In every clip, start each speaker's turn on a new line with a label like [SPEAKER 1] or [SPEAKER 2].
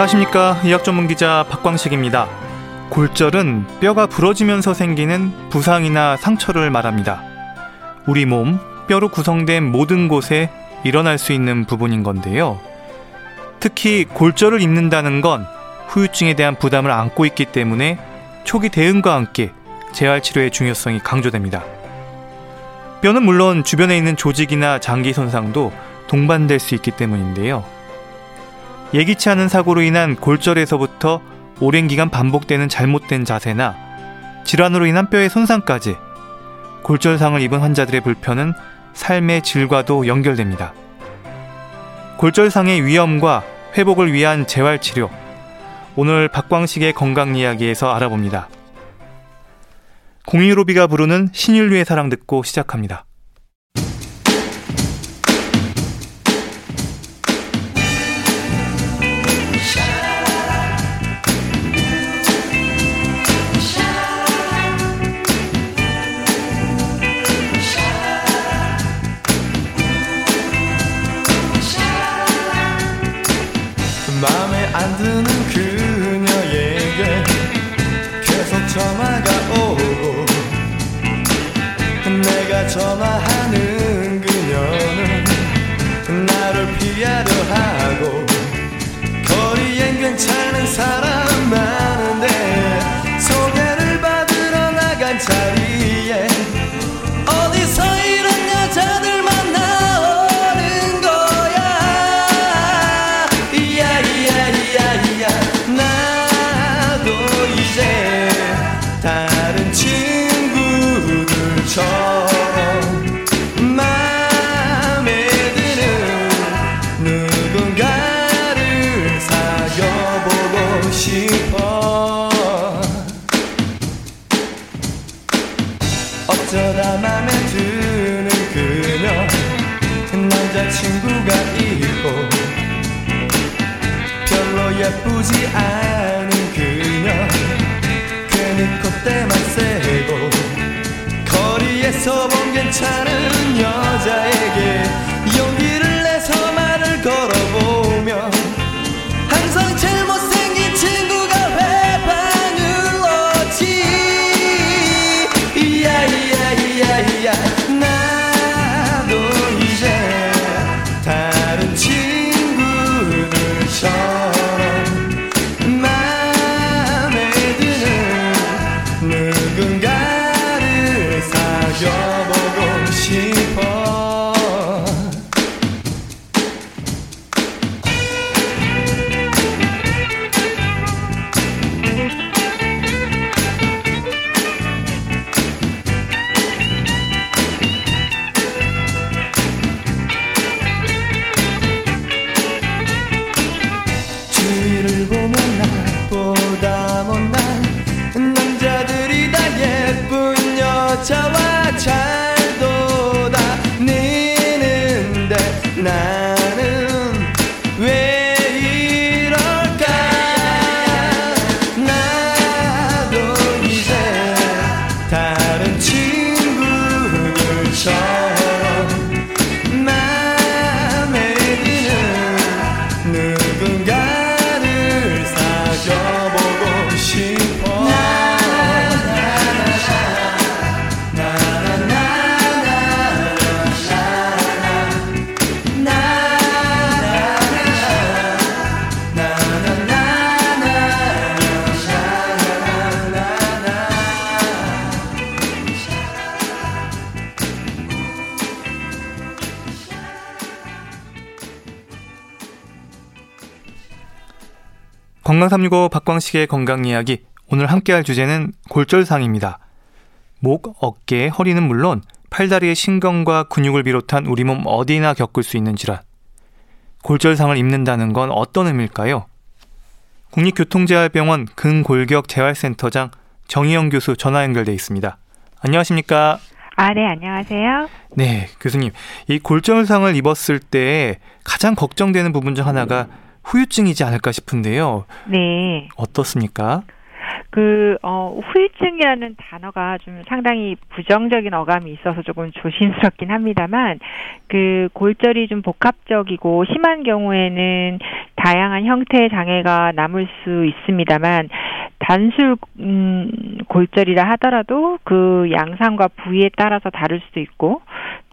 [SPEAKER 1] 안녕하십니까. 의학 전문 기자 박광식입니다. 골절은 뼈가 부러지면서 생기는 부상이나 상처를 말합니다. 우리 몸, 뼈로 구성된 모든 곳에 일어날 수 있는 부분인 건데요. 특히 골절을 입는다는 건 후유증에 대한 부담을 안고 있기 때문에 초기 대응과 함께 재활 치료의 중요성이 강조됩니다. 뼈는 물론 주변에 있는 조직이나 장기 손상도 동반될 수 있기 때문인데요. 예기치 않은 사고로 인한 골절에서부터 오랜 기간 반복되는 잘못된 자세나 질환으로 인한 뼈의 손상까지 골절상을 입은 환자들의 불편은 삶의 질과도 연결됩니다. 골절상의 위험과 회복을 위한 재활 치료. 오늘 박광식의 건강 이야기에서 알아봅니다. 공유로비가 부르는 신인류의 사랑 듣고 시작합니다. 365 박광식의 건강 이야기. 오늘 함께 할 주제는 골절상입니다. 목, 어깨, 허리는 물론 팔다리의 신경과 근육을 비롯한 우리 몸 어디나 겪을 수 있는 질환. 골절상을 입는다는 건 어떤 의미일까요? 국립교통재활병원 근골격 재활센터장 정희영 교수 전화 연결돼 있습니다. 안녕하십니까?
[SPEAKER 2] 아, 네, 안녕하세요.
[SPEAKER 1] 네, 교수님. 이 골절상을 입었을 때 가장 걱정되는 부분 중 하나가 후유증이지 않을까 싶은데요.
[SPEAKER 2] 네.
[SPEAKER 1] 어떻습니까?
[SPEAKER 2] 그, 어, 후유증이라는 단어가 좀 상당히 부정적인 어감이 있어서 조금 조심스럽긴 합니다만, 그 골절이 좀 복합적이고 심한 경우에는 다양한 형태의 장애가 남을 수 있습니다만, 단술, 음, 골절이라 하더라도 그 양상과 부위에 따라서 다를 수도 있고,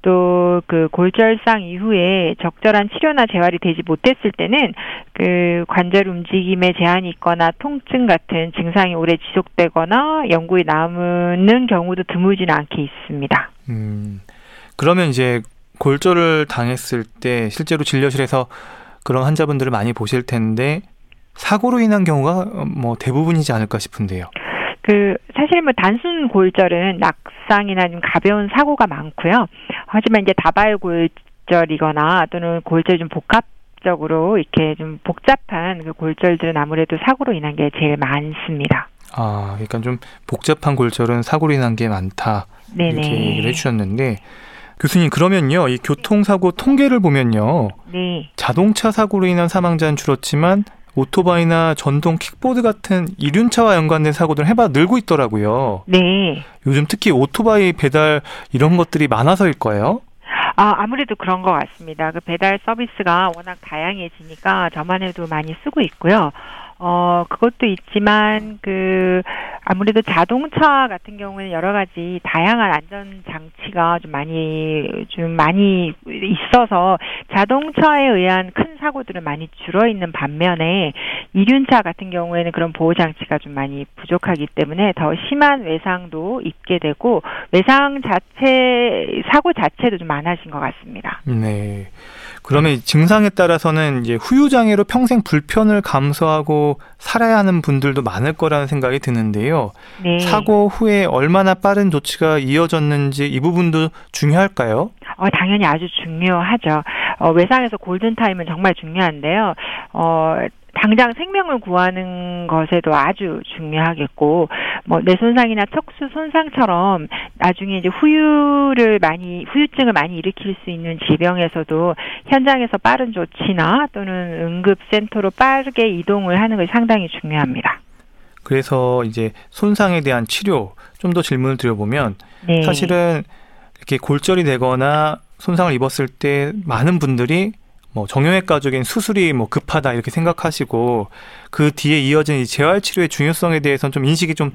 [SPEAKER 2] 또 그 골절상 이후에 적절한 치료나 재활이 되지 못했을 때는 그 관절 움직임에 제한이 있거나 통증 같은 증상이 오래 지속되거나 연구에 남는 경우도 드물지는 않게 있습니다.
[SPEAKER 3] 음, 그러면 이제 골절을 당했을 때 실제로 진료실에서 그런 환자분들을 많이 보실 텐데 사고로 인한 경우가 뭐 대부분이지 않을까 싶은데요.
[SPEAKER 2] 그 사실 뭐 단순 골절은 낙상이나 좀 가벼운 사고가 많고요. 하지만 이제 다발 골절이거나 또는 골절이 좀 복합 적으로 이렇게 좀 복잡한 그 골절들은 아무래도 사고로 인한 게 제일 많습니다.
[SPEAKER 3] 아, 그러니까 좀 복잡한 골절은 사고로 인한 게 많다. 이렇게
[SPEAKER 2] 네네.
[SPEAKER 3] 얘기를 해주셨는데 교수님 그러면요 이 교통사고 통계를 보면요
[SPEAKER 2] 네.
[SPEAKER 3] 자동차 사고로 인한 사망자는 줄었지만 오토바이나 전동 킥보드 같은 이륜차와 연관된 사고들은 해봐 늘고 있더라고요.
[SPEAKER 2] 네.
[SPEAKER 3] 요즘 특히 오토바이 배달 이런 것들이 많아서일 거예요.
[SPEAKER 2] 아, 아무래도 그런 것 같습니다. 그 배달 서비스가 워낙 다양해지니까 저만 해도 많이 쓰고 있고요. 어, 그것도 있지만, 그, 아무래도 자동차 같은 경우는 여러 가지 다양한 안전 장치가 좀 많이, 좀 많이 있어서 자동차에 의한 큰 사고들은 많이 줄어 있는 반면에 이륜차 같은 경우에는 그런 보호 장치가 좀 많이 부족하기 때문에 더 심한 외상도 입게 되고 외상 자체, 사고 자체도 좀 많아진 것 같습니다.
[SPEAKER 3] 네. 그러면 이 증상에 따라서는 이제 후유 장애로 평생 불편을 감수하고 살아야 하는 분들도 많을 거라는 생각이 드는데요.
[SPEAKER 2] 네.
[SPEAKER 3] 사고 후에 얼마나 빠른 조치가 이어졌는지 이 부분도 중요할까요?
[SPEAKER 2] 어, 당연히 아주 중요하죠. 어, 외상에서 골든타임은 정말 중요한데요. 어, 당장 생명을 구하는 것에도 아주 중요하겠고, 뭐, 뇌 손상이나 척수 손상처럼 나중에 이제 후유를 많이, 후유증을 많이 일으킬 수 있는 질병에서도 현장에서 빠른 조치나 또는 응급센터로 빠르게 이동을 하는 것이 상당히 중요합니다.
[SPEAKER 3] 그래서 이제 손상에 대한 치료 좀 더 질문을 드려보면
[SPEAKER 2] 네.
[SPEAKER 3] 사실은 이렇게 골절이 되거나 손상을 입었을 때 많은 분들이 뭐 정형외과적인 수술이 뭐 급하다 이렇게 생각하시고 그 뒤에 이어진 이 재활 치료의 중요성에 대해서는 좀 인식이 좀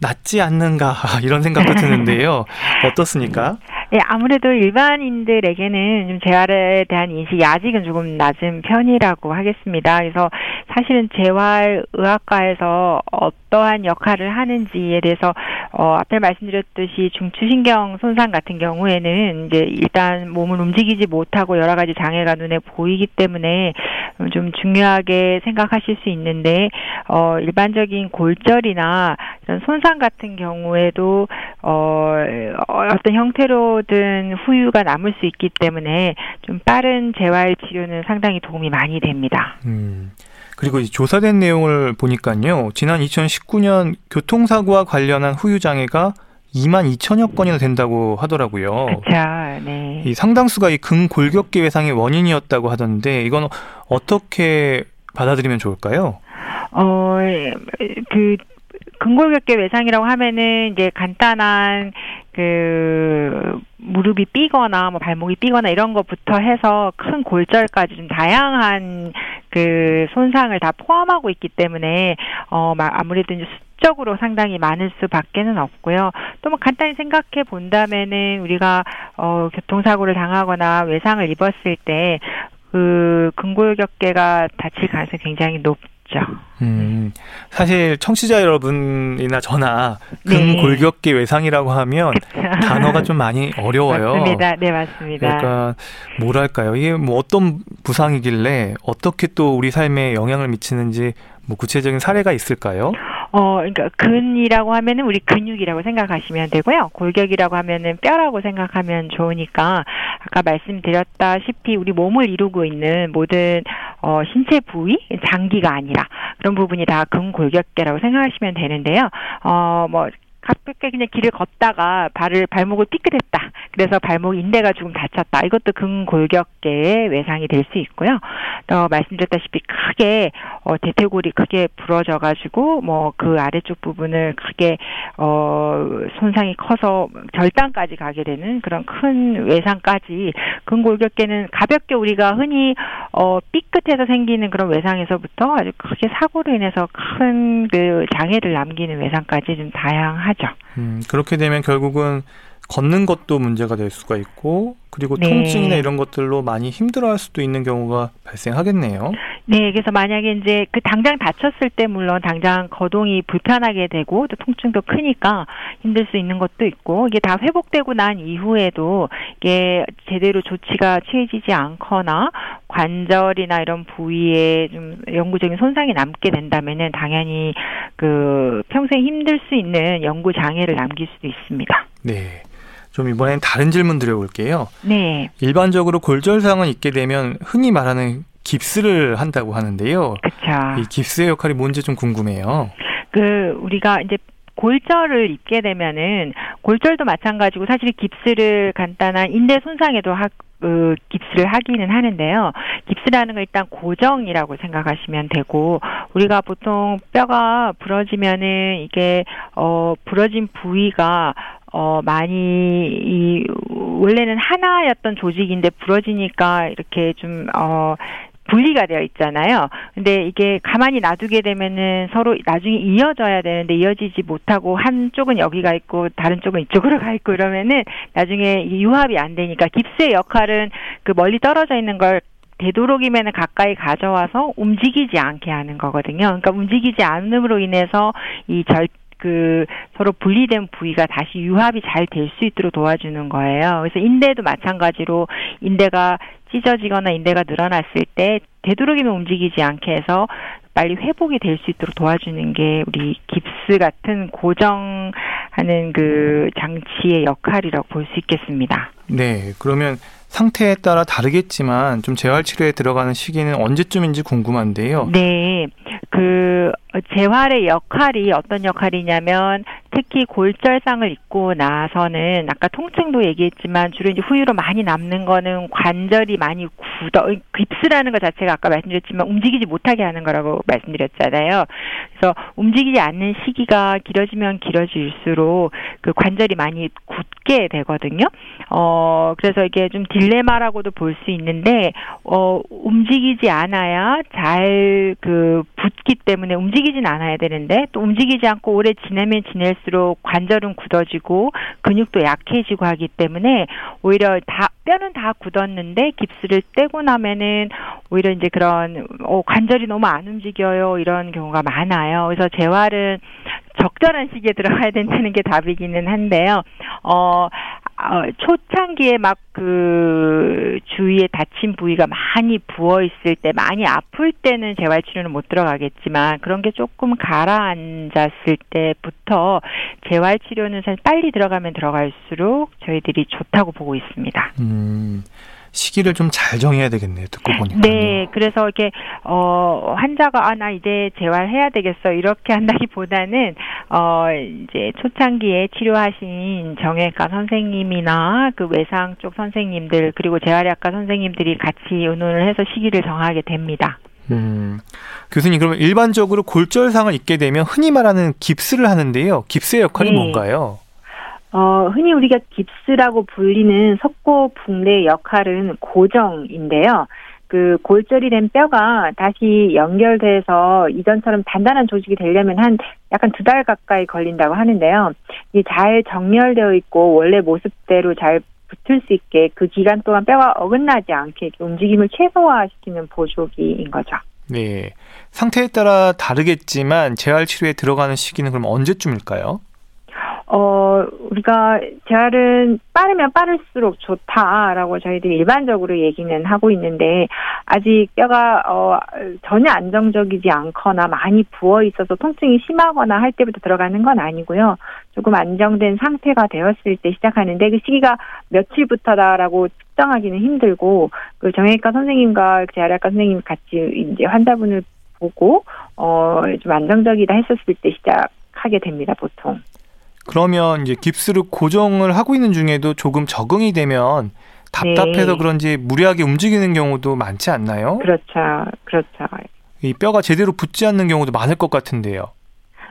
[SPEAKER 3] 낮지 않는가 이런 생각도 드는데요. 어떻습니까?
[SPEAKER 2] 예, 아무래도 일반인들에게는 좀 재활에 대한 인식이 아직은 조금 낮은 편이라고 하겠습니다. 그래서 사실은 재활의학과에서 어떠한 역할을 하는지에 대해서 어, 앞에 말씀드렸듯이 중추신경 손상 같은 경우에는 이제 일단 몸을 움직이지 못하고 여러 가지 장애가 눈에 보이기 때문에 좀 중요하게 생각하실 수 있는데 어, 일반적인 골절이나 이런 손상 같은 경우에도 어, 어떤 형태로 든 후유가 남을 수 있기 때문에 좀 빠른 재활 치료는 상당히 도움이 많이 됩니다.
[SPEAKER 3] 음. 그리고 이 조사된 내용을 보니까요. 지난 2019년 교통사고와 관련한 후유 장애가 2만 2천여 건이나 된다고 하더라고요.
[SPEAKER 2] 그렇죠. 네.
[SPEAKER 3] 이 상당수가 이 근골격계 외상의 원인이었다고 하던데 이건 어떻게 받아들이면 좋을까요?
[SPEAKER 2] 어, 그, 근골격계 외상이라고 하면은 이제 간단한 그 무릎이 삐거나 뭐 발목이 삐거나 이런 것부터 해서 큰 골절까지 좀 다양한 그 손상을 다 포함하고 있기 때문에 어 마- 아무래도 이제 수적으로 상당히 많을 수밖에는 없고요. 또 뭐 간단히 생각해 본다면은 우리가 어 교통사고를 당하거나 외상을 입었을 때 그 근골격계가 다칠 가능성이 굉장히 높 죠.
[SPEAKER 3] 음, 사실 청취자 여러분이나 저나
[SPEAKER 2] 네.
[SPEAKER 3] 근골격계 외상이라고 하면 단어가 좀 많이 어려워요.
[SPEAKER 2] 맞습니다. 네, 맞습니다.
[SPEAKER 3] 그러니까 뭐랄까요? 이게 뭐 어떤 부상이길래 어떻게 또 우리 삶에 영향을 미치는지 뭐 구체적인 사례가 있을까요?
[SPEAKER 2] 어, 그러니까 근이라고 하면은 우리 근육이라고 생각하시면 되고요. 골격이라고 하면은 뼈라고 생각하면 좋으니까 아까 말씀드렸다시피 우리 몸을 이루고 있는 모든 어, 신체 부위, 장기가 아니라 그런 부분이 다 근골격계라고 생각하시면 되는데요. 어, 뭐 가볍게 그냥 길을 걷다가 발을 발목을 삐끗했다. 그래서 발목 인대가 조금 다쳤다. 이것도 근골격계의 외상이 될 수 있고요. 또 말씀드렸다시피 크게 어, 대퇴골이 크게 부러져가지고 뭐 그 아래쪽 부분을 크게 어 손상이 커서 절단까지 가게 되는 그런 큰 외상까지 근골격계는 가볍게 우리가 흔히 어 삐끗해서 생기는 그런 외상에서부터 아주 크게 사고로 인해서 큰 그 장애를 남기는 외상까지 좀 다양 하죠.
[SPEAKER 3] 음, 그렇게 되면 결국은 걷는 것도 문제가 될 수가 있고 그리고
[SPEAKER 2] 네.
[SPEAKER 3] 통증이나 이런 것들로 많이 힘들어할 수도 있는 경우가 발생하겠네요.
[SPEAKER 2] 네, 그래서 만약에 이제 그 당장 다쳤을 때 물론 당장 거동이 불편하게 되고 또 통증도 크니까 힘들 수 있는 것도 있고 이게 다 회복되고 난 이후에도 이게 제대로 조치가 취해지지 않거나 관절이나 이런 부위에 좀 영구적인 손상이 남게 된다면은 당연히 그 평생 힘들 수 있는 영구 장애를 남길 수도 있습니다.
[SPEAKER 3] 네. 좀 이번엔 다른 질문 드려볼게요.
[SPEAKER 2] 네,
[SPEAKER 3] 일반적으로 골절상을 입게 되면 흔히 말하는 깁스를 한다고 하는데요.
[SPEAKER 2] 그렇죠.
[SPEAKER 3] 이 깁스의 역할이 뭔지 좀 궁금해요.
[SPEAKER 2] 그 우리가 이제 골절을 입게 되면은 골절도 마찬가지고 사실 깁스를 간단한 인대 손상에도 하, 그 깁스를 하기는 하는데요. 깁스라는 건 일단 고정이라고 생각하시면 되고 우리가 보통 뼈가 부러지면은 이게 어 부러진 부위가 어 많이 이 원래는 하나였던 조직인데 부러지니까 이렇게 좀 어 분리가 되어 있잖아요. 근데 이게 가만히 놔두게 되면은 서로 나중에 이어져야 되는데 이어지지 못하고 한쪽은 여기가 있고 다른 쪽은 이쪽으로 가 있고 이러면은 나중에 이 유합이 안 되니까 깁스의 역할은 그 멀리 떨어져 있는 걸 되도록이면 가까이 가져와서 움직이지 않게 하는 거거든요. 그러니까 움직이지 않음으로 인해서 이 절, 그 서로 분리된 부위가 다시 유합이 잘 될 수 있도록 도와주는 거예요. 그래서 인대도 마찬가지로 인대가 찢어지거나 인대가 늘어났을 때 되도록이면 움직이지 않게 해서 빨리 회복이 될 수 있도록 도와주는 게 우리 깁스 같은 고정하는 그 장치의 역할이라고 볼 수 있겠습니다.
[SPEAKER 3] 네. 그러면 상태에 따라 다르겠지만 좀 재활 치료에 들어가는 시기는 언제쯤인지 궁금한데요.
[SPEAKER 2] 네. 그 재활의 역할이 어떤 역할이냐면 특히 골절상을 입고 나서는 아까 통증도 얘기했지만 주로 이제 후유로 많이 남는 거는 관절이 많이 굳어 깁스라는 것 자체가 아까 말씀드렸지만 움직이지 못하게 하는 거라고 말씀드렸잖아요. 그래서 움직이지 않는 시기가 길어지면 길어질수록 그 관절이 많이 굳게 되거든요. 어 그래서 이게 좀 딜레마라고도 볼 수 있는데 어 움직이지 않아야 잘 그 붙기 때문에 움직이진 않아야 되는데 또 움직이지 않고 오래 지내면 지낼 수록 관절은 굳어지고 근육도 약해지고 하기 때문에 오히려 다 뼈는 다 굳었는데 깁스를 떼고 나면은 오히려 이제 그런 어 관절이 너무 안 움직여요 이런 경우가 많아요. 그래서 재활은 적절한 시기에 들어가야 된다는 게 답이기는 한데요. 어, 어 초창기에 막 그 주위에 다친 부위가 많이 부어 있을 때 많이 아플 때는 재활 치료는 못 들어가겠지만 그런 게 조금 가라앉았을 때부터 재활 치료는 사실 빨리 들어가면 들어갈수록 저희들이 좋다고 보고 있습니다.
[SPEAKER 3] 음, 시기를 좀 잘 정해야 되겠네요. 듣고 보니까.
[SPEAKER 2] 네, 그래서 이렇게 어 환자가 아 나 이제 재활해야 되겠어 이렇게 한다기보다는 어 이제 초창기에 치료하신 정형외과 선생님이나 그 외상 쪽 선생님들 그리고 재활의학과 선생님들이 같이 의논을 해서 시기를 정하게 됩니다.
[SPEAKER 3] 음, 교수님 그러면 일반적으로 골절상을 입게 되면 흔히 말하는 깁스를 하는데요. 깁스의 역할이
[SPEAKER 2] 네.
[SPEAKER 3] 뭔가요?
[SPEAKER 4] 어, 흔히 우리가 깁스라고 불리는 석고 붕대의 역할은 고정인데요. 그 골절이 된 뼈가 다시 연결돼서 이전처럼 단단한 조직이 되려면 한 약간 두 달 가까이 걸린다고 하는데요. 이게 잘 정렬되어 있고 원래 모습대로 잘 붙을 수 있게 그 기간 동안 뼈가 어긋나지 않게 움직임을 최소화시키는 보조기인 거죠.
[SPEAKER 3] 네. 상태에 따라 다르겠지만 재활 치료에 들어가는 시기는 그럼 언제쯤일까요?
[SPEAKER 4] 어, 우리가 재활은 빠르면 빠를수록 좋다라고 저희들이 일반적으로 얘기는 하고 있는데, 아직 뼈가, 어, 전혀 안정적이지 않거나 많이 부어 있어서 통증이 심하거나 할 때부터 들어가는 건 아니고요. 조금 안정된 상태가 되었을 때 시작하는데, 그 시기가 며칠부터다라고 특정하기는 힘들고, 그 정형외과 선생님과 재활학과 선생님이 같이 이제 환자분을 보고, 어, 좀 안정적이다 했었을 때 시작하게 됩니다, 보통.
[SPEAKER 3] 그러면 이제 깁스를 고정을 하고 있는 중에도 조금 적응이 되면 답답해서
[SPEAKER 2] 네.
[SPEAKER 3] 그런지 무리하게 움직이는 경우도 많지 않나요?
[SPEAKER 2] 그렇죠. 그렇죠.
[SPEAKER 3] 이 뼈가 제대로 붙지 않는 경우도 많을 것 같은데요.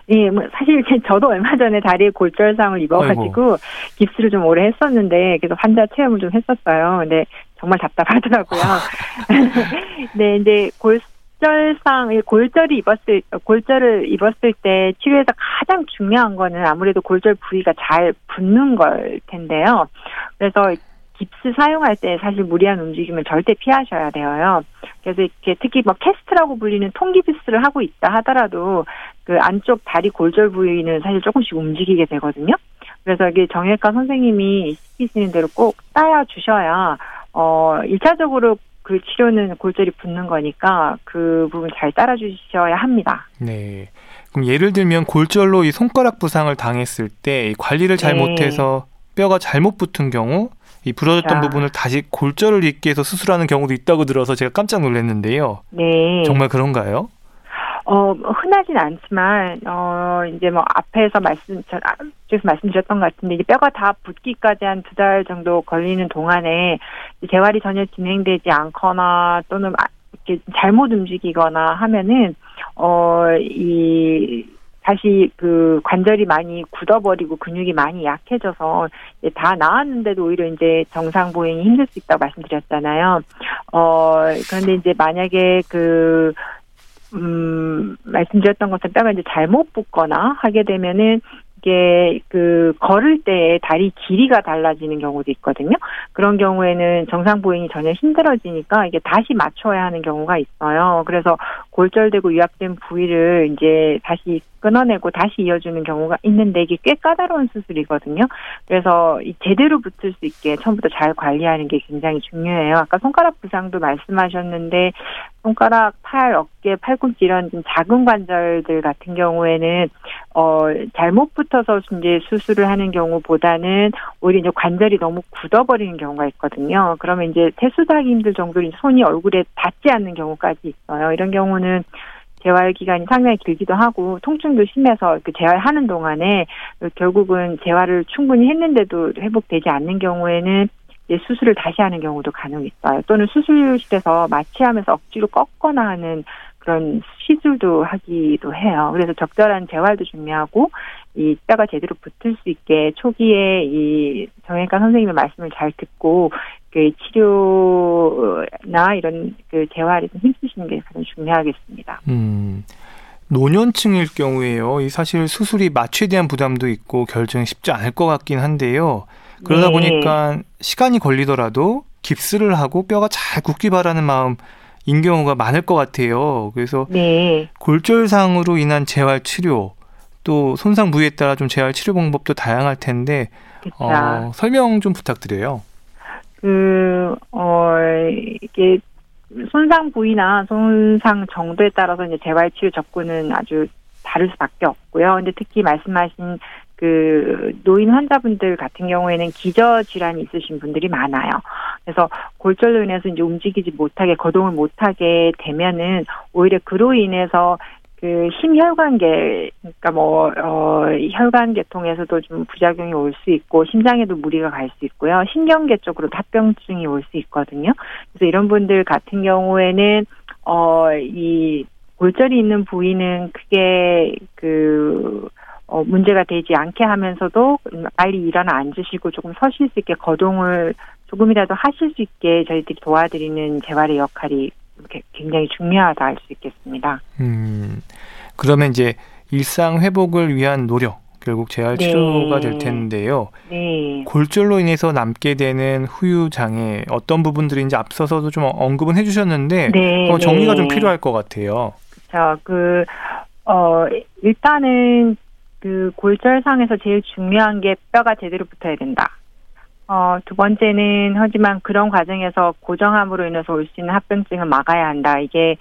[SPEAKER 2] 예, 뭐 사실 제- 저도 얼마 전에 다리에 골절상을 입어가지고 깁스를 좀 오래 했었는데 그래서 환자 체험을 좀 했었어요. 근데 정말 답답하더라고요. 네, 이제 골 절상, 이 골절이 입었을 골절을 입었을 때 치료에서 가장 중요한 거는 아무래도 골절 부위가 잘 붙는 걸 텐데요. 그래서 깁스 사용할 때 사실 무리한 움직임을 절대 피하셔야 돼요. 그래서 이렇게 특히 뭐 캐스트라고 불리는 통깁스를 하고 있다 하더라도 그 안쪽 다리 골절 부위는 사실 조금씩 움직이게 되거든요. 그래서 이게 정형외과 선생님이 시키시는 대로 꼭 따야 주셔야 어 1차적으로 그 치료는 골절이 붙는 거니까 그 부분 잘 따라 주셔야 합니다.
[SPEAKER 3] 네. 그럼 예를 들면 골절로 이 손가락 부상을 당했을 때이 관리를 잘
[SPEAKER 2] 네.
[SPEAKER 3] 못해서 뼈가 잘못 붙은 경우 이 부러졌던
[SPEAKER 2] 자.
[SPEAKER 3] 부분을 다시 골절을 잊게 해서 수술하는 경우도 있다고 들어서 제가 깜짝 놀랐는데요.
[SPEAKER 2] 네.
[SPEAKER 3] 정말 그런가요?
[SPEAKER 2] 어, 뭐 흔하진 않지만, 어, 이제 뭐 앞에서 말씀, 저, 아, 쪽에서 말씀드렸던 것 같은데, 이제 뼈가 다 붙기까지 한 두 달 정도 걸리는 동안에 이 재활이 전혀 진행되지 않거나 또는 아- 이렇게 잘못 움직이거나 하면은, 어, 이, 다시 그 관절이 많이 굳어버리고 근육이 많이 약해져서 다 나았는데도 오히려 이제 정상 보행이 힘들 수 있다고 말씀드렸잖아요. 어, 그런데 이제 만약에 그, 음, 말씀드렸던 것처럼 뼈가 이제 잘못 붙거나 하게 되면은 이게 그 걸을 때 다리 길이가 달라지는 경우도 있거든요. 그런 경우에는 정상 보행이 전혀 힘들어지니까 이게 다시 맞춰야 하는 경우가 있어요. 그래서 골절되고 유압된 부위를 이제 다시 끊어내고 다시 이어주는 경우가 있는데 이게 꽤 까다로운 수술이거든요. 그래서 이 제대로 붙을 수 있게 처음부터 잘 관리하는 게 굉장히 중요해요. 아까 손가락 부상도 말씀하셨는데 손가락, 팔, 어깨, 팔꿈치 이런 좀 작은 관절들 같은 경우에는 어 잘못 붙어서 이제 수술을 하는 경우보다는 오히려 이제 관절이 너무 굳어버리는 경우가 있거든요. 그러면 이제 세수하기 힘들 정도로 손이 얼굴에 닿지 않는 경우까지 있어요. 이런 경우는 재활 기간이 상당히 길기도 하고 통증도 심해서 그 재활하는 동안에 결국은 재활을 충분히 했는데도 회복되지 않는 경우에는 수술을 다시 하는 경우도 간혹 있어요. 또는 수술실에서 마취하면서 억지로 꺾거나 하는 그런 시술도 하기도 해요. 그래서 적절한 재활도 중요하고 이 뼈가 제대로 붙을 수 있게 초기에 이 정형외과 선생님의 말씀을 잘 듣고 그 치료나 이런 그 재활에 좀 힘쓰시는 게 가장 중요하겠습니다.
[SPEAKER 3] 음. 노년층일 경우에요. 이 사실 수술이 마취에 대한 부담도 있고 결정이 쉽지 않을 것 같긴 한데요. 그러다
[SPEAKER 2] 네.
[SPEAKER 3] 보니까 시간이 걸리더라도 깁스를 하고 뼈가 잘 굳기 바라는 마음 인 경우가 많을 것 같아요. 그래서
[SPEAKER 2] 네.
[SPEAKER 3] 골절상으로 인한 재활 치료 또 손상 부위에 따라 좀 재활 치료 방법도 다양할 텐데. 어, 설명 좀 부탁드려요.
[SPEAKER 2] 그, 어, 이게 손상 부위나 손상 정도에 따라서 이제 재활 치료 접근은 아주 다를 수밖에 없고요. 근데 특히 말씀하신 그 노인 환자분들 같은 경우에는 기저 질환이 있으신 분들이 많아요. 그래서 골절로 인해서 이제 움직이지 못하게 거동을 못하게 되면은 오히려 그로 인해서 그 심혈관계 그러니까 뭐 어, 혈관 계통에서도 좀 부작용이 올 수 있고 심장에도 무리가 갈 수 있고요 신경계 쪽으로 합병증이 올 수 있거든요. 그래서 이런 분들 같은 경우에는 어이 골절이 있는 부위는 크게 그 어, 문제가 되지 않게 하면서도 빨리 일어나 앉으시고 조금 서실 수 있게 거동을 조금이라도 하실 수 있게 저희들이 도와드리는 재활의 역할이 굉장히 중요하다 할 수 있겠습니다.
[SPEAKER 3] 음, 그러면 이제 일상 회복을 위한 노력, 결국 재활
[SPEAKER 2] 네.
[SPEAKER 3] 치료가 될 텐데요.
[SPEAKER 2] 네.
[SPEAKER 3] 골절로 인해서 남게 되는 후유 장애 어떤 부분들인지 앞서서도 좀 언급은 해주셨는데
[SPEAKER 2] 네.
[SPEAKER 3] 어, 정리가
[SPEAKER 2] 네.
[SPEAKER 3] 좀 필요할 것 같아요.
[SPEAKER 2] 자, 그, 어, 일단은 그 골절상에서 제일 중요한 게 뼈가 제대로 붙어야 된다. 어, 두 번째는 하지만 그런 과정에서 고정함으로 인해서 올 수 있는 합병증을 막아야 한다. 이게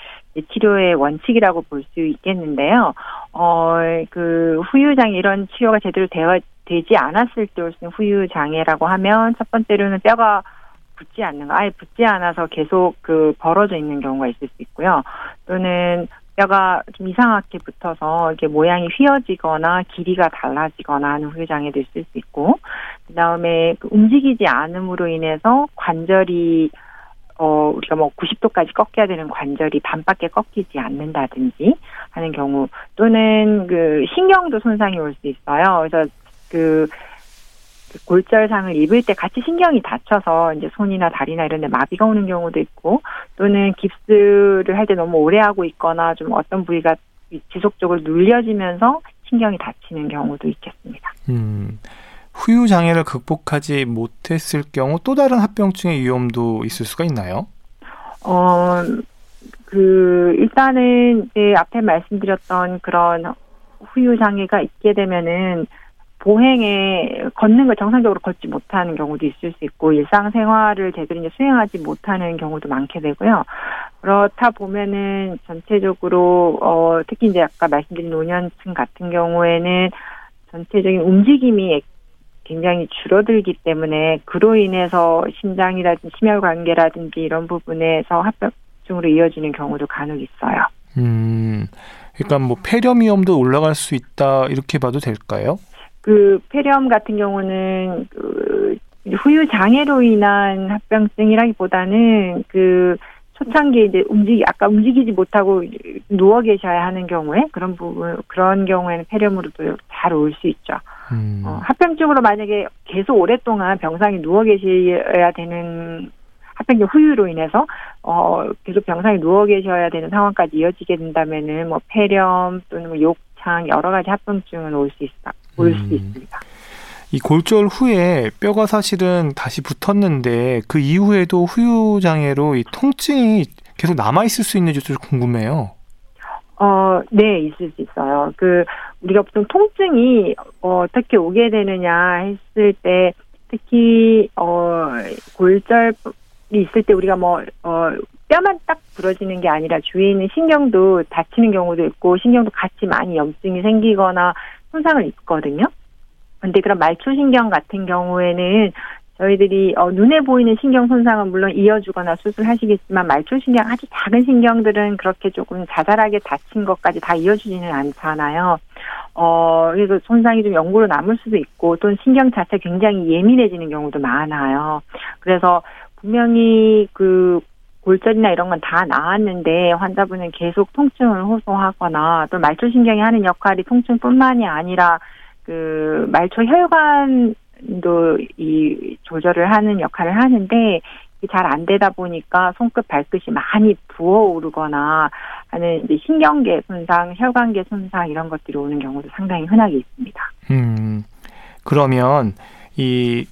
[SPEAKER 2] 치료의 원칙이라고 볼 수 있겠는데요. 어, 그 후유장애 이런 치료가 제대로 되어, 되지 않았을 때 올 수 있는 후유장애라고 하면 첫 번째로는 뼈가 붙지 않는 거, 아예 붙지 않아서 계속 그 벌어져 있는 경우가 있을 수 있고요. 또는 뼈가 좀 이상하게 붙어서 이렇게 모양이 휘어지거나 길이가 달라지거나 하는 후유 장애도 있을 수 있고 그다음에 그 움직이지 않음으로 인해서 관절이 어 우리가 뭐 90도까지 꺾여야 되는 관절이 반밖에 꺾이지 않는다든지 하는 경우 또는 그 신경도 손상이 올 수 있어요. 그래서 그, 그 골절상을 입을 때 같이 신경이 다쳐서 이제 손이나 다리나 이런 데 마비가 오는 경우도 있고 또는 깁스를 할 때 너무 오래 하고 있거나 좀 어떤 부위가 지속적으로 눌려지면서 신경이 다치는 경우도 있겠습니다.
[SPEAKER 3] 음. 후유 장애를 극복하지 못했을 경우 또 다른 합병증의 위험도 있을 수가 있나요?
[SPEAKER 2] 어, 그, 일단은 이제 앞에 말씀드렸던 그런 후유 장애가 있게 되면은 보행에 걷는 걸 정상적으로 걷지 못하는 경우도 있을 수 있고 일상생활을 제대로 이제 수행하지 못하는 경우도 많게 되고요. 그렇다 보면은 전체적으로 어 특히 이제 아까 말씀드린 노년층 같은 경우에는 전체적인 움직임이 굉장히 줄어들기 때문에 그로 인해서 심장이라든지 심혈 관계라든지 이런 부분에서 합병증으로 이어지는 경우도 간혹 있어요.
[SPEAKER 3] 음, 그러니까 뭐 폐렴 위험도 올라갈 수 있다 이렇게 봐도 될까요?
[SPEAKER 2] 그 폐렴 같은 경우는 그 후유 장애로 인한 합병증이라기보다는 그 초창기에 이제 움직이 아까 움직이지 못하고 누워 계셔야 하는 경우에 그런 부분 그런 경우에는 폐렴으로도 잘 올 수 있죠.
[SPEAKER 3] 음.
[SPEAKER 2] 어, 합병증으로 만약에 계속 오랫동안 병상에 누워 계셔야 되는 합병증 후유로 인해서 어 계속 병상에 누워 계셔야 되는 상황까지 이어지게 된다면은 뭐 폐렴 또는 뭐 욕창 여러 가지 합병증은 올 수 있다 올수
[SPEAKER 3] 음.
[SPEAKER 2] 있습니다.
[SPEAKER 3] 이 골절 후에 뼈가 사실은 다시 붙었는데 그 이후에도 후유 장애로 이 통증이 계속 남아 있을 수 있는지 좀 궁금해요.
[SPEAKER 2] 어, 네, 있을 수 있어요. 그, 우리가 보통 통증이 어, 어떻게 오게 되느냐 했을 때, 특히, 어, 골절이 있을 때 우리가 뭐, 어, 뼈만 딱 부러지는 게 아니라 주위에 있는 신경도 다치는 경우도 있고, 신경도 같이 많이 염증이 생기거나 손상을 입거든요. 근데 그런 말초신경 같은 경우에는 저희들이 어, 눈에 보이는 신경 손상은 물론 이어주거나 수술하시겠지만 말초신경 아주 작은 신경들은 그렇게 조금 자잘하게 다친 것까지 다 이어주지는 않잖아요. 어, 그래서 손상이 좀 영구로 남을 수도 있고 또는 신경 자체 굉장히 예민해지는 경우도 많아요. 그래서 분명히 그 골절이나 이런 건 다 나았는데 환자분은 계속 통증을 호소하거나 또 말초신경이 하는 역할이 통증뿐만이 아니라 그 말초 혈관도 이 조절을 하는 역할을 하는데 잘 안 되다 보니까 손끝 발끝이 많이 부어오르거나 하는 이제 신경계 손상, 혈관계 손상 이런 것들이 오는 경우도 상당히 흔하게 있습니다.
[SPEAKER 3] 음, 그러면 이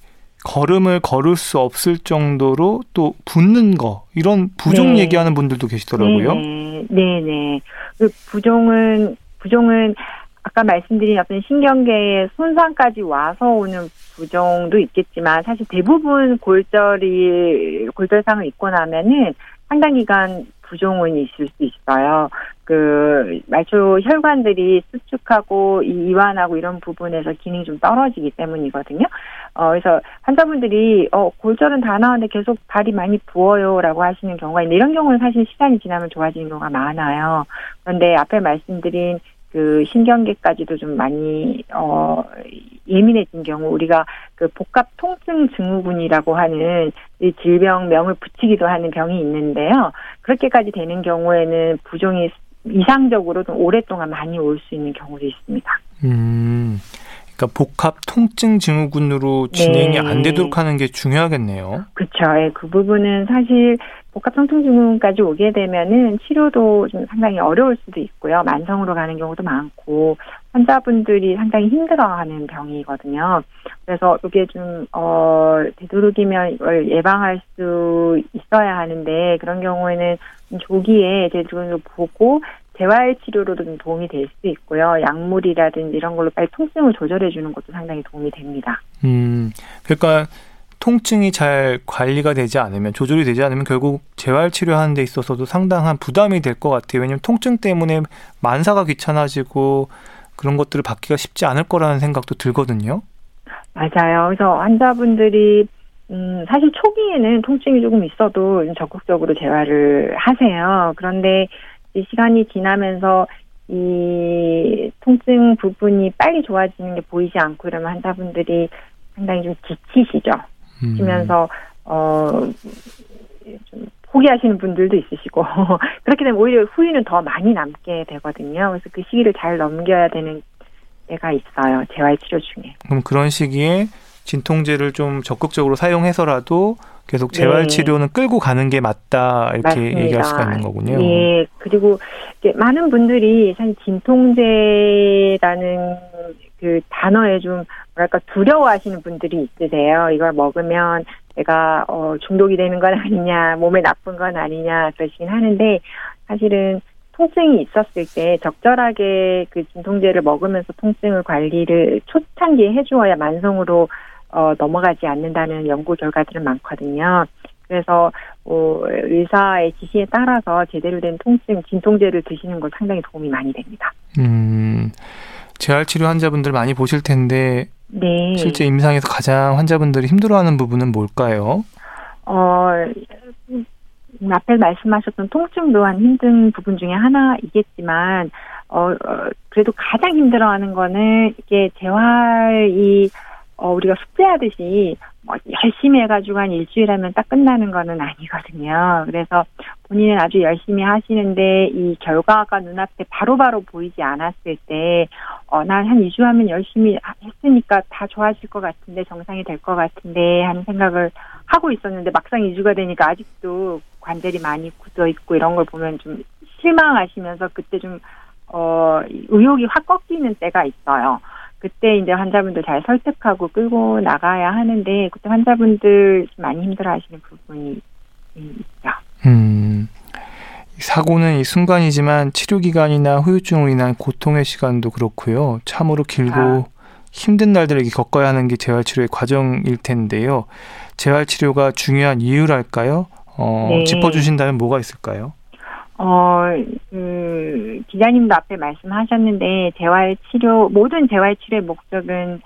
[SPEAKER 3] 걸음을 걸을 수 없을 정도로 또 붓는 거 이런 부종
[SPEAKER 2] 네.
[SPEAKER 3] 얘기하는 분들도 계시더라고요.
[SPEAKER 2] 네, 네, 네. 그 부종은 부종은 아까 말씀드린 어떤 신경계의 손상까지 와서 오는 부종도 있겠지만 사실 대부분 골절이 골절상을 입고 나면은 상당 기간 부종은 있을 수 있어요. 그 말초 혈관들이 수축하고 이 이완하고 이런 부분에서 기능이 좀 떨어지기 때문이거든요. 어 그래서 환자분들이 어 골절은 다 나왔는데 계속 발이 많이 부어요라고 하시는 경우가 있는데 이런 경우는 사실 시간이 지나면 좋아지는 경우가 많아요. 그런데 앞에 말씀드린 그 신경계까지도 좀 많이 어 예민해진 경우 우리가 그 복합 통증 증후군이라고 하는 이 질병명을 붙이기도 하는 병이 있는데요. 그렇게까지 되는 경우에는 부종이 이상적으로 좀 오랫동안 많이 올 수 있는 경우도 있습니다.
[SPEAKER 3] 음, 그러니까 복합 통증 증후군으로 진행이
[SPEAKER 2] 네.
[SPEAKER 3] 안 되도록 하는 게 중요하겠네요.
[SPEAKER 2] 그렇죠. 예, 그 부분은 사실 복합 통증 증후군까지 오게 되면은 치료도 좀 상당히 어려울 수도 있고요. 만성으로 가는 경우도 많고 환자분들이 상당히 힘들어하는 병이거든요. 그래서 이게 좀 어, 되도록이면 이걸 예방할 수 있어야 하는데 그런 경우에는 좀 조기에 제대로 보고 재활 치료로도 좀 도움이 될 수 있고요. 약물이라든지 이런 걸로 빨리 통증을 조절해 주는 것도 상당히 도움이 됩니다.
[SPEAKER 3] 음, 그러니까 통증이 잘 관리가 되지 않으면 조절이 되지 않으면 결국 재활 치료하는 데 있어서도 상당한 부담이 될 것 같아요. 왜냐하면 통증 때문에 만사가 귀찮아지고 그런 것들을 받기가 쉽지 않을 거라는 생각도 들거든요.
[SPEAKER 2] 맞아요. 그래서 환자분들이 음, 사실 초기에는 통증이 조금 있어도 적극적으로 재활을 하세요. 그런데 시간이 지나면서 이 통증 부분이 빨리 좋아지는 게 보이지 않고 이러면 환자분들이 상당히 좀 지치시죠.
[SPEAKER 3] 음.
[SPEAKER 2] 지면서 어. 좀 포기하시는 분들도 있으시고 그렇게 되면 오히려 후유는 더 많이 남게 되거든요. 그래서 그 시기를 잘 넘겨야 되는 때가 있어요. 재활 치료 중에.
[SPEAKER 3] 그럼 그런 시기에 진통제를 좀 적극적으로 사용해서라도 계속 재활
[SPEAKER 2] 네.
[SPEAKER 3] 치료는 끌고 가는 게 맞다 이렇게
[SPEAKER 2] 맞습니다.
[SPEAKER 3] 얘기할 수가 있는 거군요.
[SPEAKER 2] 예, 그리고 많은 분들이 사실 진통제라는 그 단어에 좀 뭐랄까 두려워하시는 분들이 있으세요. 이걸 먹으면 내가 어 중독이 되는 건 아니냐, 몸에 나쁜 건 아니냐 그러시긴 하는데 사실은 통증이 있었을 때 적절하게 그 진통제를 먹으면서 통증을 관리를 초창기에 해주어야 만성으로 어, 넘어가지 않는다는 연구 결과들은 많거든요. 그래서 어, 의사의 지시에 따라서 제대로 된 통증 진통제를 드시는 건 상당히 도움이 많이 됩니다.
[SPEAKER 3] 음, 재활 치료 환자분들 많이 보실 텐데
[SPEAKER 2] 네.
[SPEAKER 3] 실제 임상에서 가장 환자분들이 힘들어하는 부분은 뭘까요?
[SPEAKER 2] 어, 음, 앞에 말씀하셨던 통증 또한 힘든 부분 중에 하나이겠지만, 어, 어, 그래도 가장 힘들어하는 거는 이게 재활이, 어, 우리가 숙제하듯이 뭐 열심히 해가지고 한 일주일 하면 딱 끝나는 거는 아니거든요. 그래서 본인은 아주 열심히 하시는데 이 결과가 눈앞에 바로 바로 보이지 않았을 때, 어, 난 한 2주 하면 열심히 했으니까 다 좋아질 것 같은데, 정상이 될 것 같은데 하는 생각을 하고 있었는데 막상 2주가 되니까 아직도 관절이 많이 굳어 있고 이런 걸 보면 좀 실망하시면서 그때 좀, 어, 의욕이 확 꺾이는 때가 있어요. 그때 이제 환자분들 잘 설득하고 끌고 나가야 하는데 그때 환자분들 좀 많이 힘들어 하시는 부분이 있죠.
[SPEAKER 3] 음, 이 사고는 이 순간이지만 치료 기간이나 후유증으로 인한 고통의 시간도 그렇고요. 참으로 길고
[SPEAKER 2] 아.
[SPEAKER 3] 힘든 날들을 겪어야 하는 게 재활 치료의 과정일 텐데요. 재활 치료가 중요한 이유랄까요? 어,
[SPEAKER 2] 네.
[SPEAKER 3] 짚어 주신다면 뭐가 있을까요?
[SPEAKER 2] 어, 그, 기자님도 앞에 말씀하셨는데, 재활 치료, 모든 재활 치료의 목적은,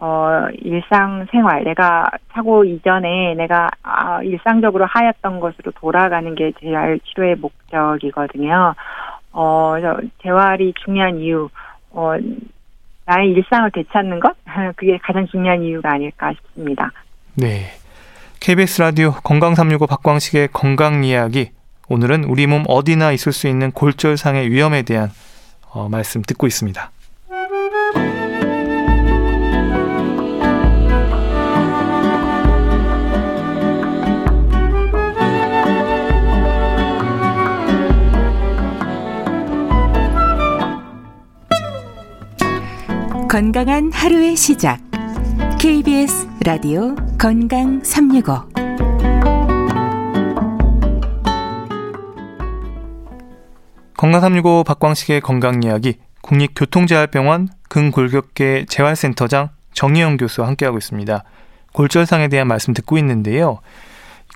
[SPEAKER 2] 어, 일상생활, 내가 사고 이전에 내가, 아, 일상적으로 하였던 것으로 돌아가는 게 재활 치료의 목적이거든요. 어, 재활이 중요한 이유, 어, 나의 일상을 되찾는 것? 그게 가장 중요한 이유가 아닐까 싶습니다.
[SPEAKER 3] 네. KBS 라디오 건강365 박광식의 건강 이야기. 오늘은 우리 몸 어디나 있을 수 있는 골절상의 위험에 대한 어, 말씀 듣고 있습니다.
[SPEAKER 5] 건강한 하루의 시작. KBS 라디오 건강 365.
[SPEAKER 3] 건강 365 박광식의 건강 이야기 국립교통재활병원 근골격계 재활센터장 정희영 교수와 함께하고 있습니다. 골절상에 대한 말씀 듣고 있는데요.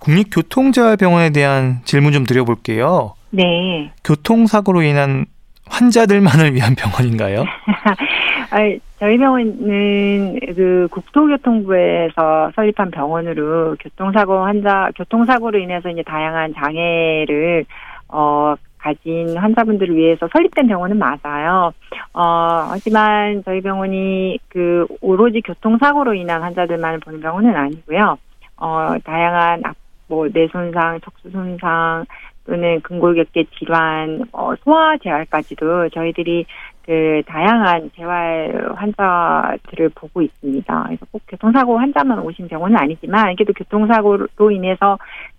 [SPEAKER 3] 국립교통재활병원에 대한 질문 좀 드려볼게요.
[SPEAKER 2] 네.
[SPEAKER 3] 교통사고로 인한 환자들만을 위한 병원인가요?
[SPEAKER 2] 저희 병원은 그 국토교통부에서 설립한 병원으로 교통사고 환자, 교통사고로 인해서 이제 다양한 장애를, 어, 가진 환자분들을 위해서 설립된 병원은 맞아요. 어, 하지만 저희 병원이 그 오로지 교통사고로 인한 환자들만 보는 병원은 아니고요. 어, 다양한 악- 뭐 뇌손상, 척수손상 또는 근골격계 질환, 어, 소아 재활까지도 저희들이 그 다양한 재활 환자들을 보고 있습니다. 그래서 꼭 교통사고 환자만 오신 병원은 아니지만 그래도 교통사고로 인해서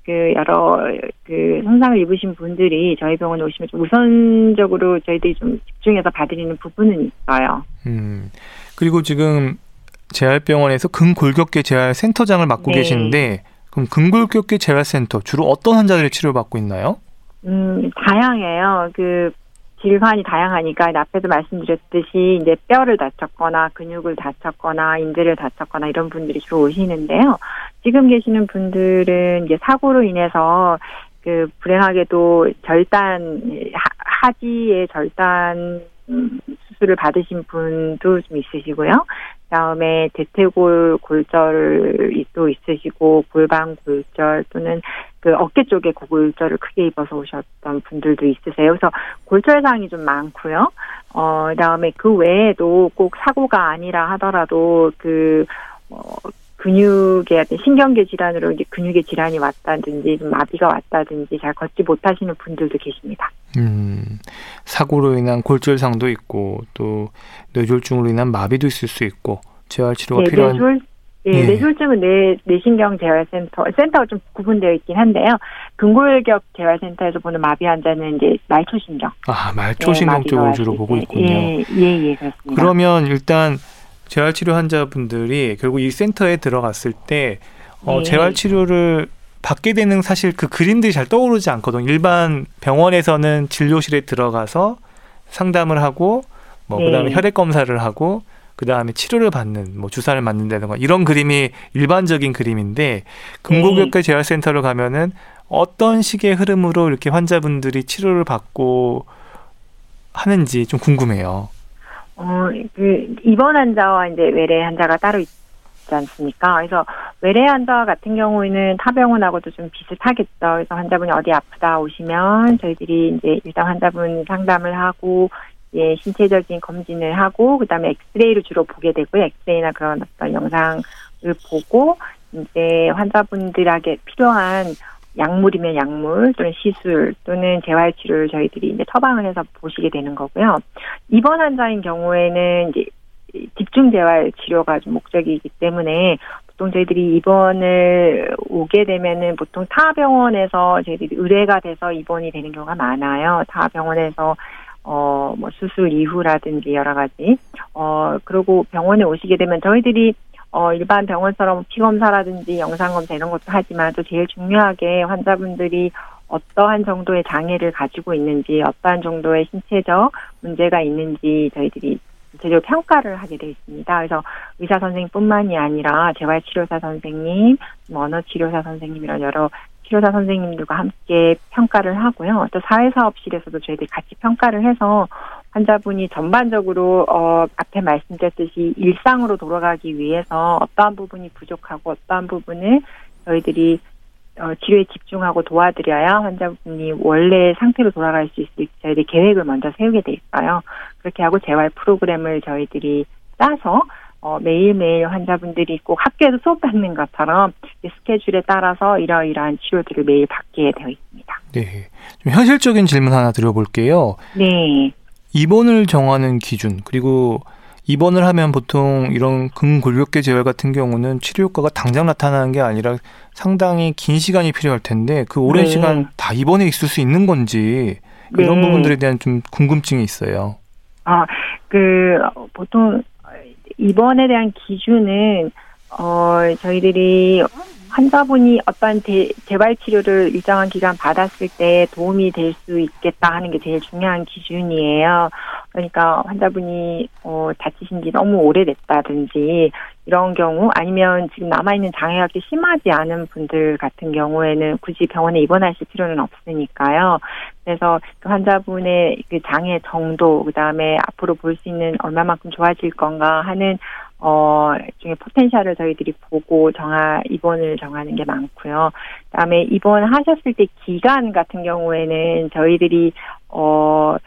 [SPEAKER 2] 그 여러 그 손상을 입으신 분들이 저희 병원에 오시면 좀 우선적으로 저희들이 좀 집중해서 봐드리는 부분은 있어요.
[SPEAKER 3] 음, 그리고 지금 재활병원에서 근골격계 재활센터장을 맡고
[SPEAKER 2] 네.
[SPEAKER 3] 계시는데 그럼 근골격계 재활센터 주로 어떤 환자들이 치료받고 있나요?
[SPEAKER 2] 음, 다양해요. 그 질환이 다양하니까 앞에도 말씀드렸듯이 이제 뼈를 다쳤거나 근육을 다쳤거나 인대를 다쳤거나 이런 분들이 주로 오시는데요. 지금 계시는 분들은 이제 사고로 인해서 그 불행하게도 절단 하- 하지의 절단 음, 수술을 받으신 분도 좀 있으시고요. 그다음에 대퇴골 골절이 또 있으시고 골반 골절 또는 그 어깨 쪽에 골절을 크게 입어서 오셨던 분들도 있으세요. 그래서 골절상이 좀 많고요. 어, 그다음에 그 외에도 꼭 사고가 아니라 하더라도 그 어, 근육의 어떤 신경계 질환으로 이제 근육의 질환이 왔다든지 좀 마비가 왔다든지 잘 걷지 못하시는 분들도 계십니다.
[SPEAKER 3] 음, 사고로 인한 골절상도 있고 또 뇌졸중으로 인한 마비도 있을 수 있고 재활 치료가
[SPEAKER 2] 네,
[SPEAKER 3] 필요한
[SPEAKER 2] 뇌졸, 예,
[SPEAKER 3] 예.
[SPEAKER 2] 뇌졸중은 뇌, 뇌신경 재활센터, 센터가 좀 구분되어 있긴 한데요. 근골격 재활센터에서 보는 마비 환자는 이제 말초신경.
[SPEAKER 3] 아
[SPEAKER 2] 예,
[SPEAKER 3] 말초신경
[SPEAKER 2] 마비가
[SPEAKER 3] 쪽을 주로
[SPEAKER 2] 때.
[SPEAKER 3] 보고 있군요.
[SPEAKER 2] 예, 예, 예, 그렇습니다.
[SPEAKER 3] 그러면 일단 재활 치료 환자분들이 결국 이 센터에 들어갔을 때 어,
[SPEAKER 2] 네.
[SPEAKER 3] 재활 치료를 받게 되는 사실 그 그림들이 잘 떠오르지 않거든. 일반 병원에서는 진료실에 들어가서 상담을 하고 뭐
[SPEAKER 2] 네.
[SPEAKER 3] 그다음에 혈액 검사를 하고 그다음에 치료를 받는 뭐 주사를 맞는다든가 이런 그림이 일반적인 그림인데 근고교과 재활센터를 가면은 어떤 식의 흐름으로 이렇게 환자분들이 치료를 받고 하는지 좀 궁금해요.
[SPEAKER 2] 어, 그, 입원 환자와 이제 외래 환자가 따로 있지 않습니까? 그래서 외래 환자 같은 경우에는 타 병원하고도 좀 비슷하겠죠. 그래서 환자분이 어디 아프다 오시면 저희들이 이제 일단 환자분 상담을 하고, 예, 신체적인 검진을 하고, 그 다음에 엑스레이를 주로 보게 되고요. 엑스레이나 그런 어떤 영상을 보고, 이제 환자분들에게 필요한 약물이면 약물 또는 시술 또는 재활 치료를 저희들이 이제 처방을 해서 보시게 되는 거고요. 입원 환자인 경우에는 이제 집중 재활 치료가 좀 목적이기 때문에 보통 저희들이 입원을 오게 되면은 보통 타 병원에서 저희들이 의뢰가 돼서 입원이 되는 경우가 많아요. 타 병원에서 어, 뭐 수술 이후라든지 여러 가지. 어, 그리고 병원에 오시게 되면 저희들이 어, 일반 병원처럼 피검사라든지 영상검사 이런 것도 하지만 또 제일 중요하게 환자분들이 어떠한 정도의 장애를 가지고 있는지, 어떠한 정도의 신체적 문제가 있는지 저희들이 전체적으로 평가를 하게 되어 있습니다. 그래서 의사 선생님뿐만이 아니라 재활치료사 선생님, 뭐 언어치료사 선생님 이런 여러 치료사 선생님들과 함께 평가를 하고요. 또 사회사업실에서도 저희들이 같이 평가를 해서 환자분이 전반적으로 어 앞에 말씀드렸듯이 일상으로 돌아가기 위해서 어떠한 부분이 부족하고 어떠한 부분을 저희들이 어, 치료에 집중하고 도와드려야 환자분이 원래 상태로 돌아갈 수 있을 저희들이 계획을 먼저 세우게 돼 있어요. 그렇게 하고 재활 프로그램을 저희들이 짜서 어, 매일매일 환자분들이 꼭 학교에서 수업 받는 것처럼 이 스케줄에 따라서 이러이러한 치료들을 매일 받게 되어 있습니다.
[SPEAKER 3] 네. 좀 현실적인 질문 하나 드려볼게요.
[SPEAKER 2] 네.
[SPEAKER 3] 입원을 정하는 기준 그리고 입원을 하면 보통 이런 근골격계 재활 같은 경우는 치료 효과가 당장 나타나는 게 아니라 상당히 긴 시간이 필요할 텐데 그 오랜
[SPEAKER 2] 네.
[SPEAKER 3] 시간 다 입원해 있을 수 있는 건지 이런
[SPEAKER 2] 네.
[SPEAKER 3] 부분들에 대한 좀 궁금증이 있어요.
[SPEAKER 2] 아, 그, 어, 보통, 입원에 대한 기준은, 어, 저희들이 환자분이 어떤 대, 재발 치료를 일정한 기간 받았을 때 도움이 될 수 있겠다 하는 게 제일 중요한 기준이에요. 그러니까 환자분이, 어, 다치신 지 너무 오래됐다든지, 이런 경우, 아니면 지금 남아있는 장애가 심하지 않은 분들 같은 경우에는 굳이 병원에 입원하실 필요는 없으니까요. 그래서 그 환자분의 그 장애 정도, 그 다음에 앞으로 볼 수 있는 얼마만큼 좋아질 건가 하는 어, 중에 포텐셜을 저희들이 보고 정하, 입원을 정하는 게 많고요. 그 다음에 입원하셨을 때 기간 같은 경우에는 저희들이, 어, 어,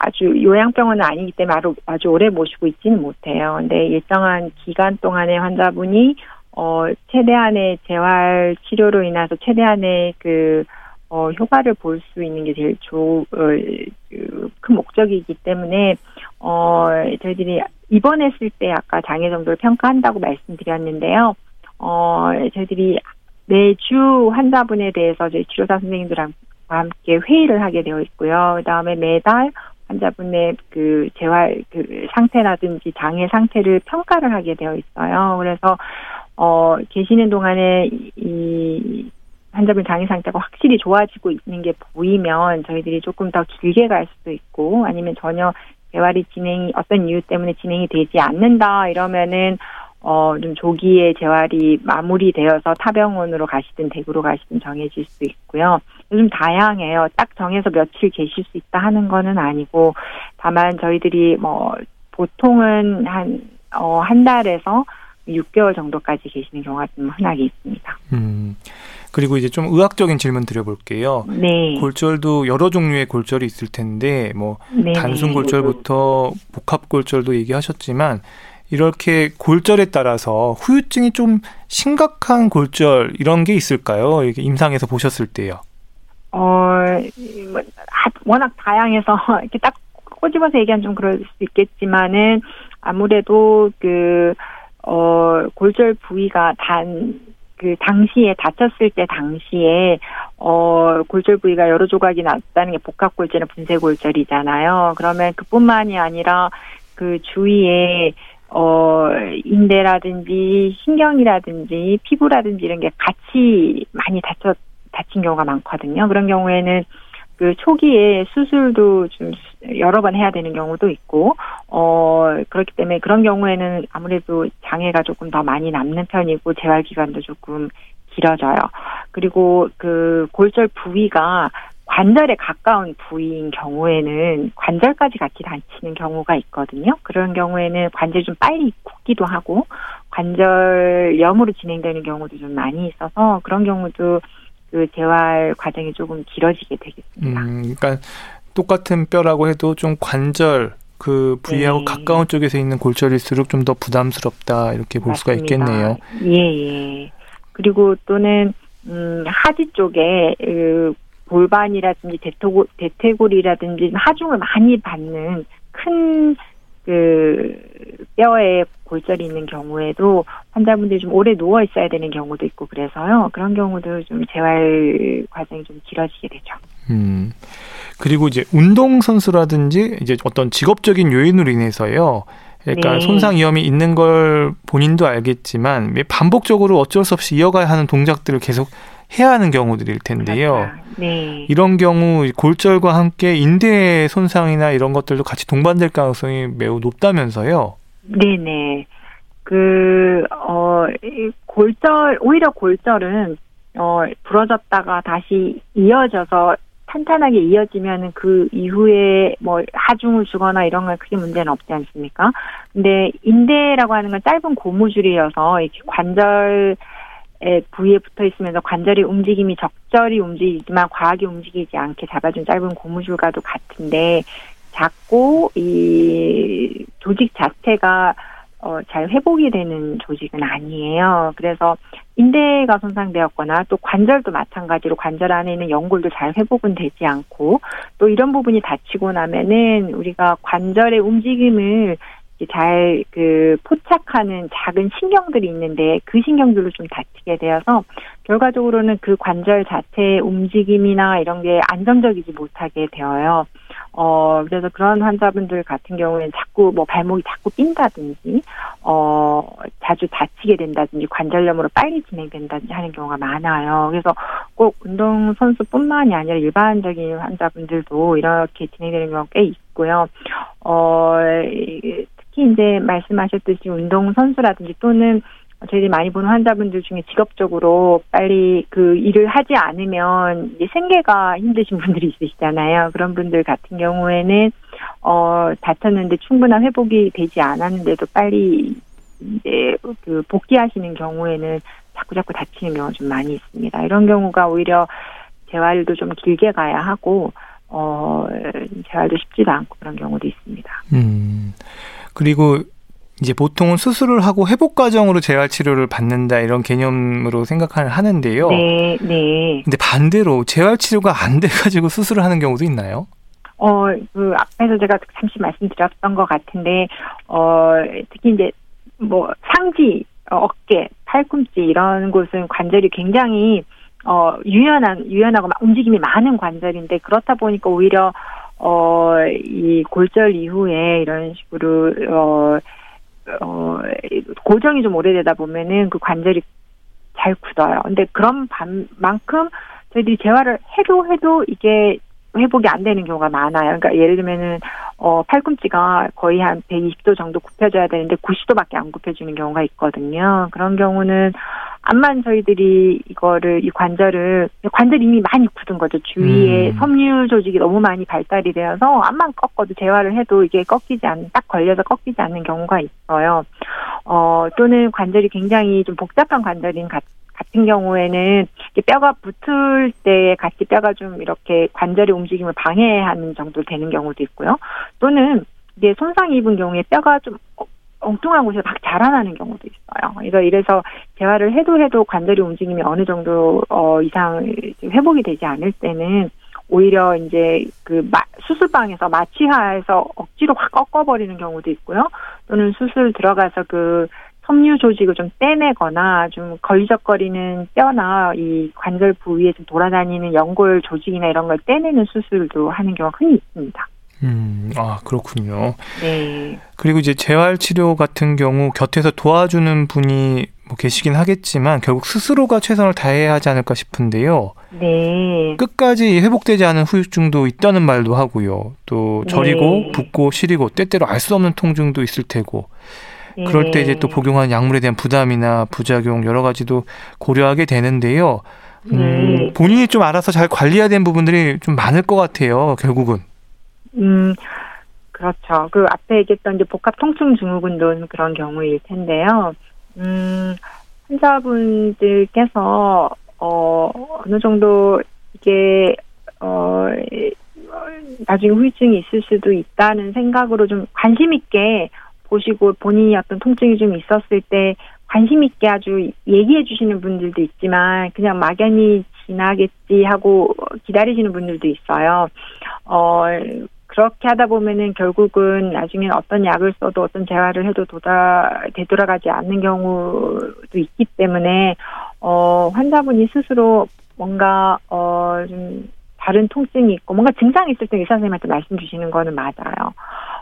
[SPEAKER 2] 아주 요양병원은 아니기 때문에 아주, 오래 모시고 있지는 못해요. 근데 일정한 기간 동안에 환자분이, 어, 최대한의 재활 치료로 인해서 최대한의 그, 어, 효과를 볼 수 있는 게 제일 조, 어, 그, 큰 목적이기 때문에, 어, 저희들이 입원했을 때 아까 장애 정도를 평가한다고 말씀드렸는데요. 어, 저희들이 매주 환자분에 대해서 저희 치료사 선생님들과 함께 회의를 하게 되어 있고요. 그 다음에 매달 환자분의 그 재활 그 상태라든지 장애 상태를 평가를 하게 되어 있어요. 그래서 어 계시는 동안에 이- 이 환자분 장애 상태가 확실히 좋아지고 있는 게 보이면 저희들이 조금 더 길게 갈 수도 있고 아니면 전혀 재활이 진행이 어떤 이유 때문에 진행이 되지 않는다 이러면은 어, 좀 조기에 재활이 마무리되어서 타병원으로 가시든 대구로 가시든 정해질 수 있고요. 요즘 다양해요. 딱 정해서 며칠 계실 수 있다 하는 거는 아니고, 다만 저희들이 뭐, 보통은 한, 어, 한 달에서 6개월 정도까지 계시는 경우가 좀 흔하게 있습니다.
[SPEAKER 3] 음. 그리고 이제 좀 의학적인 질문 드려볼게요.
[SPEAKER 2] 네.
[SPEAKER 3] 골절도 여러 종류의 골절이 있을 텐데 뭐
[SPEAKER 2] 네.
[SPEAKER 3] 단순 골절부터 복합 골절도 얘기하셨지만 이렇게 골절에 따라서 후유증이 좀 심각한 골절 이런 게 있을까요? 이게 임상에서 보셨을 때요.
[SPEAKER 2] 어, 뭐, 하- 워낙 다양해서 이렇게 딱 꼬집어서 얘기하면 좀 그럴 수 있겠지만은 아무래도 그, 어, 골절 부위가 단, 그 당시에 다쳤을 때 당시에 어 골절 부위가 여러 조각이 났다는 게 복합 골절이나 분쇄 골절이잖아요. 그러면 그뿐만이 아니라 그 주위에 어 인대라든지 신경이라든지 피부라든지 이런 게 같이 많이 다쳐 다친 경우가 많거든요. 그런 경우에는 그 초기에 수술도 좀 여러 번 해야 되는 경우도 있고, 어, 그렇기 때문에 그런 경우에는 아무래도 장애가 조금 더 많이 남는 편이고, 재활 기간도 조금 길어져요. 그리고 그 골절 부위가 관절에 가까운 부위인 경우에는 관절까지 같이 다치는 경우가 있거든요. 그런 경우에는 관절이 좀 빨리 굳기도 하고, 관절염으로 진행되는 경우도 좀 많이 있어서, 그런 경우도 그 재활 과정이 조금 길어지게 되겠습니다.
[SPEAKER 3] 음, 그러니까 똑같은 뼈라고 해도 좀 관절 그 부위하고
[SPEAKER 2] 네.
[SPEAKER 3] 가까운 쪽에서 있는 골절일수록 좀 더 부담스럽다 이렇게 볼 수가
[SPEAKER 2] 맞습니다.
[SPEAKER 3] 있겠네요.
[SPEAKER 2] 예, 예. 그리고 또는 음, 하지 쪽에 그 골반이라든지 대퇴골, 대퇴골이라든지 하중을 많이 받는 큰 그 뼈에 골절이 있는 경우에도 환자분들이 좀 오래 누워 있어야 되는 경우도 있고 그래서요. 그런 경우도 좀 재활 과정이 좀 길어지게 되죠.
[SPEAKER 3] 음. 그리고 이제 운동 선수라든지 이제 어떤 직업적인 요인으로 인해서요. 약간
[SPEAKER 2] 네.
[SPEAKER 3] 손상 위험이 있는 걸 본인도 알겠지만 반복적으로 어쩔 수 없이 이어가야 하는 동작들을 계속 해야 하는 경우들일 텐데요.
[SPEAKER 2] 네.
[SPEAKER 3] 이런 경우 골절과 함께 인대 손상이나 이런 것들도 같이 동반될 가능성이 매우 높다면서요.
[SPEAKER 2] 네네. 그, 어, 이 골절, 오히려 골절은, 어, 부러졌다가 다시 이어져서 탄탄하게 이어지면은 그 이후에 뭐 하중을 주거나 이런 건 크게 문제는 없지 않습니까? 근데 인대라고 하는 건 짧은 고무줄이어서 이렇게 관절, 에 부위에 붙어 있으면서 관절의 움직임이 적절히 움직이지만 과하게 움직이지 않게 잡아준 짧은 고무줄과도 같은데 작고 이 조직 자체가 어, 잘 회복이 되는 조직은 아니에요. 그래서 인대가 손상되었거나 또 관절도 마찬가지로 관절 안에 있는 연골도 잘 회복은 되지 않고 또 이런 부분이 다치고 나면은 우리가 관절의 움직임을 잘 그 포착하는 작은 신경들이 있는데 그 신경들로 좀 다치게 되어서 결과적으로는 그 관절 자체의 움직임이나 이런 게 안정적이지 못하게 되어요. 어, 그래서 그런 환자분들 같은 경우에는 자꾸 뭐 발목이 자꾸 삔다든지, 어, 자주 다치게 된다든지, 관절염으로 빨리 진행된다든지 하는 경우가 많아요. 그래서 꼭 운동선수뿐만이 아니라 일반적인 환자분들도 이렇게 진행되는 경우가 꽤 있고요. 어, 이- 특히 이제 말씀하셨듯이 운동 선수라든지 또는 저희들이 많이 보는 환자분들 중에 직업적으로 빨리 그 일을 하지 않으면 이제 생계가 힘드신 분들이 있으시잖아요. 그런 분들 같은 경우에는 어 다쳤는데 충분한 회복이 되지 않았는데도 빨리 이제 그 복귀하시는 경우에는 자꾸 자꾸 다치는 경우가 좀 많이 있습니다. 이런 경우가 오히려 재활도 좀 길게 가야 하고 어 재활도 쉽지도 않고 그런 경우도 있습니다.
[SPEAKER 3] 음. 그리고 이제 보통은 수술을 하고 회복 과정으로 재활 치료를 받는다 이런 개념으로 생각을 하는데요.
[SPEAKER 2] 네, 네.
[SPEAKER 3] 근데 반대로 재활 치료가 안 돼 가지고 수술을 하는 경우도 있나요?
[SPEAKER 2] 어, 그 앞에서 제가 잠시 말씀드렸던 것 같은데, 어, 특히 이제 뭐 상지, 어, 어깨, 팔꿈치 이런 곳은 관절이 굉장히 어 유연한 유연하고 막 움직임이 많은 관절인데 그렇다 보니까 오히려 어 이 골절 이후에 이런 식으로 어 어, 고정이 좀 오래되다 보면은 그 관절이 잘 굳어요. 근데 그런 반- 만큼 저희들이 재활을 해도 해도 이게 회복이 안 되는 경우가 많아요. 그러니까 예를 들면은 어 팔꿈치가 거의 한 120도 정도 굽혀져야 되는데 90도밖에 안 굽혀지는 경우가 있거든요. 그런 경우는 암만 저희들이 이거를 이 관절을 관절이 이미 많이 굳은 거죠. 주위에
[SPEAKER 3] 음.
[SPEAKER 2] 섬유 조직이 너무 많이 발달이 되어서 암만 꺾어도 재활을 해도 이게 꺾이지 않, 딱 걸려서 꺾이지 않는 경우가 있어요. 어 또는 관절이 굉장히 좀 복잡한 관절인 같 같은 경우에는 뼈가 붙을 때 같이 뼈가 좀 이렇게 관절의 움직임을 방해하는 정도 되는 경우도 있고요. 또는 이게 손상이 입은 경우에 뼈가 좀 어- 엉뚱한 곳에서 막 자라나는 경우도 있어요. 그래서 이래서 재활을 해도 해도 관절의 움직임이 어느 정도 어 이상 회복이 되지 않을 때는 오히려 이제 그 마- 수술방에서 마취하에서 억지로 확 꺾어버리는 경우도 있고요. 또는 수술 들어가서 그 섬유 조직을 좀 떼내거나 좀 걸리적거리는 뼈나 이 관절 부위에 좀 돌아다니는 연골 조직이나 이런 걸 떼내는 수술도 하는 경우가 흔히 있습니다.
[SPEAKER 3] 음, 아, 그렇군요.
[SPEAKER 2] 네.
[SPEAKER 3] 그리고 이제 재활 치료 같은 경우 곁에서 도와주는 분이 뭐 계시긴 하겠지만 결국 스스로가 최선을 다해야 하지 않을까 싶은데요.
[SPEAKER 2] 네.
[SPEAKER 3] 끝까지 회복되지 않은 후유증도 있다는 말도 하고요. 또 저리고
[SPEAKER 2] 네.
[SPEAKER 3] 붓고 시리고 때때로 알 수 없는 통증도 있을 테고
[SPEAKER 2] 네.
[SPEAKER 3] 그럴 때 이제 또 복용하는 약물에 대한 부담이나 부작용 여러 가지도 고려하게 되는데요. 음,
[SPEAKER 2] 네.
[SPEAKER 3] 본인이 좀 알아서 잘 관리해야 되는 부분들이 좀 많을 것 같아요. 결국은.
[SPEAKER 2] 음, 그렇죠. 그 앞에 얘기했던 이제 복합 통증 증후군도 그런 경우일 텐데요. 음, 환자분들께서 어 어느 정도 이게 어 나중에 후유증이 있을 수도 있다는 생각으로 좀 관심 있게 보시고 본인이 어떤 통증이 좀 있었을 때 관심 있게 아주 얘기해 주시는 분들도 있지만 그냥 막연히 지나겠지 하고 기다리시는 분들도 있어요. 어 그렇게 하다 보면은 결국은 나중엔 어떤 약을 써도 어떤 재활을 해도 도다 되돌아가지 않는 경우도 있기 때문에 어 환자분이 스스로 뭔가 어좀 다른 통증이 있고 뭔가 증상이 있을 때 의사 선생님한테 말씀 주시는 거는 맞아요.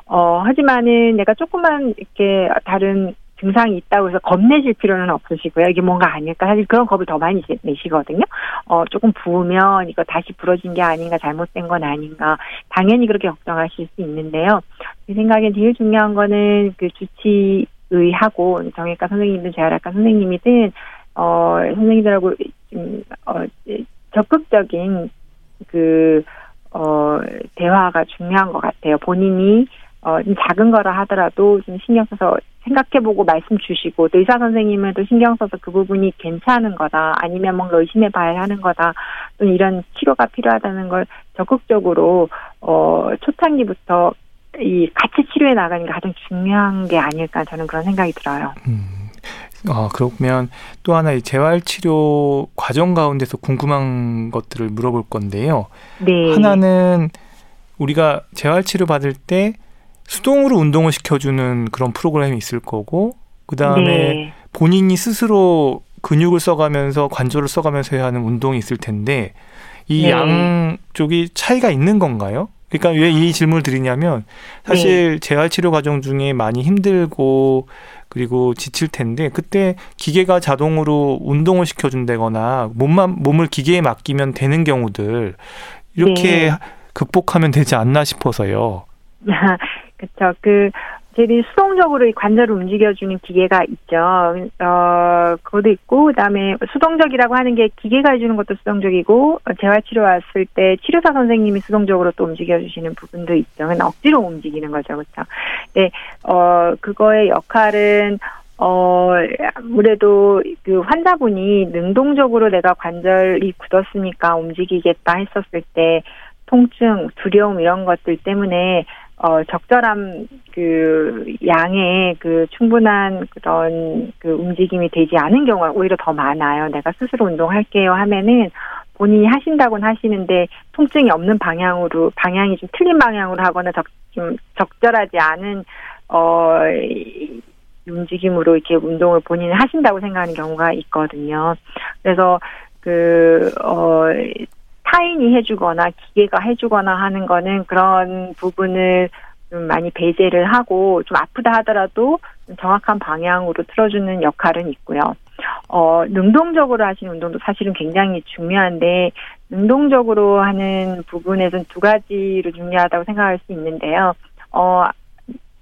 [SPEAKER 2] 어 하지만은 내가 조금만 이렇게 다른 증상이 있다고 해서 겁내실 필요는 없으시고요. 이게 뭔가 아닐까. 사실 그런 겁을 더 많이 내시거든요. 어, 조금 부으면 이거 다시 부러진 게 아닌가, 잘못된 건 아닌가. 당연히 그렇게 걱정하실 수 있는데요. 제 생각엔 제일 중요한 거는 그 주치의하고 정형외과 선생님이든 재활학과 선생님이든, 어, 선생님들하고 좀, 어, 적극적인 그, 어, 대화가 중요한 것 같아요. 본인이 어, 좀 작은 거라 하더라도 좀 신경 써서 생각해보고 말씀 주시고, 또 의사 선생님은 또 신경 써서 그 부분이 괜찮은 거다, 아니면 뭔가 의심해봐야 하는 거다, 또 이런 치료가 필요하다는 걸 적극적으로, 어, 초창기부터 이 같이 치료해 나가는 게 가장 중요한 게 아닐까 저는 그런 생각이 들어요.
[SPEAKER 3] 음. 아, 그러면 또 하나 이 재활 치료 과정 가운데서 궁금한 것들을 물어볼 건데요.
[SPEAKER 2] 네.
[SPEAKER 3] 하나는 우리가 재활 치료 받을 때 수동으로 운동을 시켜주는 그런 프로그램이 있을 거고, 그 다음에
[SPEAKER 2] 네.
[SPEAKER 3] 본인이 스스로 근육을 써가면서 관절을 써가면서 해야 하는 운동이 있을 텐데 이
[SPEAKER 2] 네.
[SPEAKER 3] 양쪽이 차이가 있는 건가요? 그러니까 왜 이 질문을 드리냐면 사실 재활 치료 과정 중에 많이 힘들고 그리고 지칠 텐데 그때 기계가 자동으로 운동을 시켜준다거나 몸만 몸을 기계에 맡기면 되는 경우들 이렇게
[SPEAKER 2] 네.
[SPEAKER 3] 극복하면 되지 않나 싶어서요.
[SPEAKER 2] 그렇죠. 그 저희들이 수동적으로 이 관절을 움직여주는 기계가 있죠. 어, 그것도 있고, 그 다음에 수동적이라고 하는 게 기계가 해주는 것도 수동적이고, 어, 재활치료 왔을 때 치료사 선생님이 수동적으로 또 움직여주시는 부분도 있죠. 억지로 움직이는 거죠. 그렇죠. 네, 어, 그거의 역할은, 어, 아무래도 그 환자분이 능동적으로 내가 관절이 굳었으니까 움직이겠다 했었을 때, 통증, 두려움 이런 것들 때문에 어, 적절한 그 양의 그 충분한 그런 그 움직임이 되지 않은 경우가 오히려 더 많아요. 내가 스스로 운동할게요 하면은 본인이 하신다고는 하시는데 통증이 없는 방향으로 방향이 좀 틀린 방향으로 하거나 적, 좀 적절하지 않은 어 이- 움직임으로 이렇게 운동을 본인이 하신다고 생각하는 경우가 있거든요. 그래서 그 어 타인이 해주거나 기계가 해주거나 하는 거는 그런 부분을 좀 많이 배제를 하고 좀 아프다 하더라도 좀 정확한 방향으로 틀어주는 역할은 있고요. 어, 능동적으로 하시는 운동도 사실은 굉장히 중요한데 능동적으로 하는 부분에서는 두 가지로 중요하다고 생각할 수 있는데요. 어,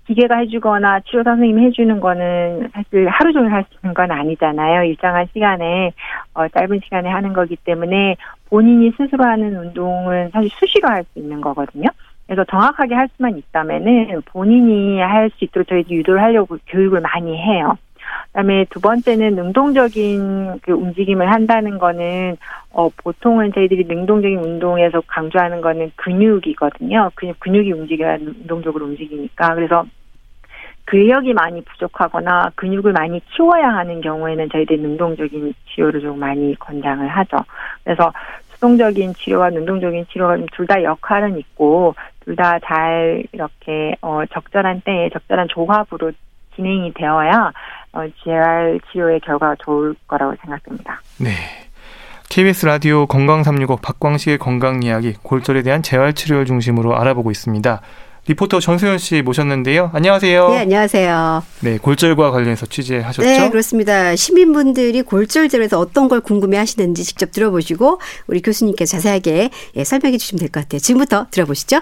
[SPEAKER 2] 기계가 해주거나 치료 선생님이 해주는 거는 사실 하루 종일 할 수 있는 건 아니잖아요. 일정한 시간에 어, 짧은 시간에 하는 거기 때문에 본인이 스스로 하는 운동은 사실 수시로 할 수 있는 거거든요. 그래서 정확하게 할 수만 있다면은 본인이 할 수 있도록 저희도 유도를 하려고 교육을 많이 해요. 그다음에 두 번째는 능동적인 그 움직임을 한다는 거는 어 보통은 저희들이 능동적인 운동에서 강조하는 거는 근육이거든요. 근육 근육이 움직여야 능동적으로 움직이니까 그래서 근력이 많이 부족하거나 근육을 많이 키워야 하는 경우에는 저희들이 능동적인 치료를 좀 많이 권장을 하죠. 그래서 수동적인 치료와 능동적인 치료가 둘 다 역할은 있고 둘 다 잘 이렇게 어 적절한 때에 적절한 조합으로 진행이 되어야 어 재활 치료의 결과가 좋을 거라고 생각됩니다.
[SPEAKER 3] 네. KBS 라디오 건강 365 박광식의 건강 이야기 골절에 대한 재활 치료를 중심으로 알아보고 있습니다. 리포터 전소연 씨 모셨는데요. 안녕하세요.
[SPEAKER 6] 네, 안녕하세요.
[SPEAKER 3] 네, 골절과 관련해서 취재하셨죠?
[SPEAKER 6] 네, 그렇습니다. 시민분들이 골절절에서 어떤 걸 궁금해 하시는지 직접 들어보시고 우리 교수님께서 자세하게 예, 설명해 주시면 될 것 같아요. 지금부터 들어보시죠.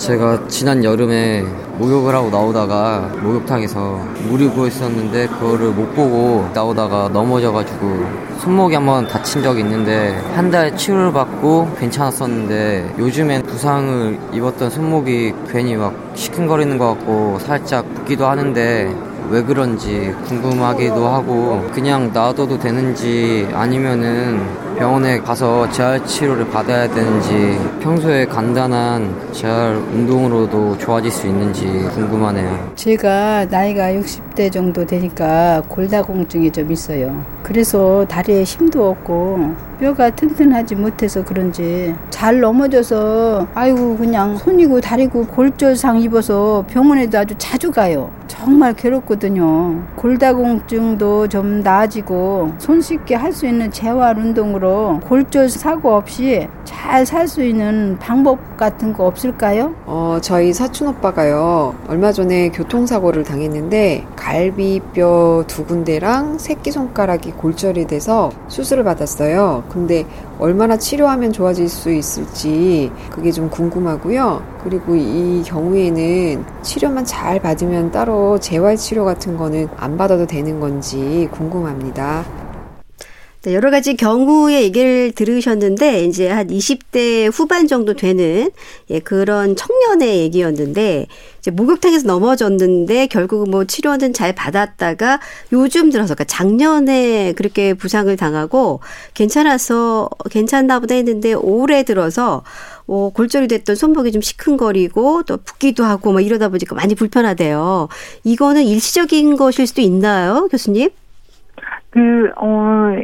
[SPEAKER 7] 제가 지난 여름에 목욕을 하고 나오다가 목욕탕에서 물이 고여 있었는데 그거를 못 보고 나오다가 넘어져가지고 손목이 한번 다친 적이 있는데 한 달 치료를 받고 괜찮았었는데 요즘엔 부상을 입었던 손목이 괜히 막 시큰거리는 것 같고 살짝 붓기도 하는데 왜 그런지 궁금하기도 하고 그냥 놔둬도 되는지 아니면은 병원에 가서 재활 치료를 받아야 되는지 평소에 간단한 재활 운동으로도 좋아질 수 있는지 궁금하네요.
[SPEAKER 8] 제가 나이가 60대 정도 되니까 골다공증이 좀 있어요. 그래서 다리에 힘도 없고 뼈가 튼튼하지 못해서 그런지 잘 넘어져서 아이고 그냥 손이고 다리고 골절상 입어서 병원에도 아주 자주 가요. 정말 괴롭거든요. 골다공증도 좀 나아지고 손쉽게 할 수 있는 재활 운동으로 골절 사고 없이 잘 살 수 있는 방법 같은 거 없을까요?
[SPEAKER 9] 어, 저희 사촌 오빠가요. 얼마 전에 교통사고를 당했는데 갈비뼈 두 군데랑 새끼손가락이 골절이 돼서 수술을 받았어요. 근데 얼마나 치료하면 좋아질 수 있을지 그게 좀 궁금하고요. 그리고 이 경우에는 치료만 잘 받으면 따로 재활 치료 같은 거는 안 받아도 되는 건지 궁금합니다.
[SPEAKER 6] 네, 여러 가지 경우의 얘기를 들으셨는데 이제 한 20대 후반 정도 되는 예, 그런 청년의 얘기였는데 이제 목욕탕에서 넘어졌는데 결국 뭐 치료는 잘 받았다가 요즘 들어서 그러니까 작년에 그렇게 부상을 당하고 괜찮아서 괜찮나 보다 했는데 올해 들어서 어, 골절이 됐던 손목이 좀 시큰거리고 또 붓기도 하고 뭐 이러다 보니까 많이 불편하대요. 이거는 일시적인 것일 수도 있나요, 교수님?
[SPEAKER 2] 그, 어,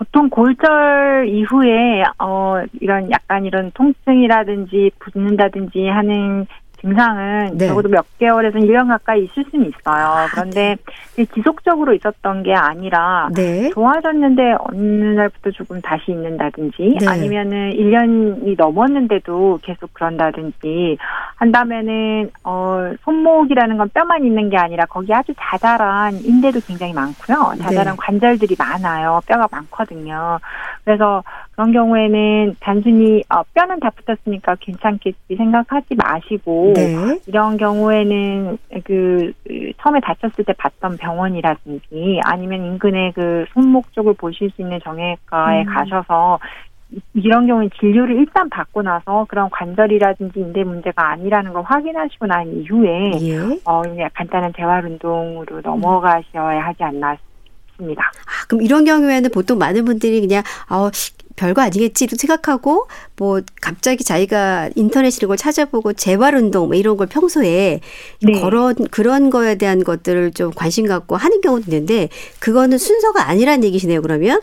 [SPEAKER 2] 보통 골절 이후에, 어, 이런 약간 이런 통증이라든지 붓는다든지 하는 증상은
[SPEAKER 6] 네.
[SPEAKER 2] 적어도 몇 개월에서 1년 가까이 있을 수는 있어요.
[SPEAKER 6] 아,
[SPEAKER 2] 그런데 그게 지속적으로 있었던 게 아니라
[SPEAKER 6] 네.
[SPEAKER 2] 좋아졌는데 어느 날부터 조금 다시 있는다든지
[SPEAKER 6] 네.
[SPEAKER 2] 아니면은 1년이 넘었는데도 계속 그런다든지 한다면은 어 손목이라는 건 뼈만 있는 게 아니라 거기 아주 자잘한 인대도 굉장히 많고요. 자잘한
[SPEAKER 6] 네.
[SPEAKER 2] 관절들이 많아요. 뼈가 많거든요. 그래서 그런 경우에는 단순히 어, 뼈는 다 붙었으니까 괜찮겠지 생각하지 마시고
[SPEAKER 6] 네.
[SPEAKER 2] 이런 경우에는 그, 그 처음에 다쳤을 때 봤던 병원이라든지 아니면 인근의 그 손목 쪽을 보실 수 있는 정형외과에
[SPEAKER 6] 음.
[SPEAKER 2] 가셔서 이- 이런 경우는 진료를 일단 받고 나서 그런 관절이라든지 인대 문제가 아니라는 걸 확인하시고 난 이후에
[SPEAKER 6] 예.
[SPEAKER 2] 어 그냥 간단한 재활 운동으로 넘어가셔야 하지 않나 싶습니다.
[SPEAKER 6] 아, 그럼 이런 경우에는 보통 많은 분들이 그냥 어 별거 아니겠지로 생각하고 뭐 갑자기 자기가 인터넷 이런 걸 찾아보고 재활 운동 뭐 이런 걸 평소에
[SPEAKER 2] 네.
[SPEAKER 6] 그런 그런 거에 대한 것들을 좀 관심 갖고 하는 경우도 있는데 그거는 순서가 아니란 얘기시네요. 그러면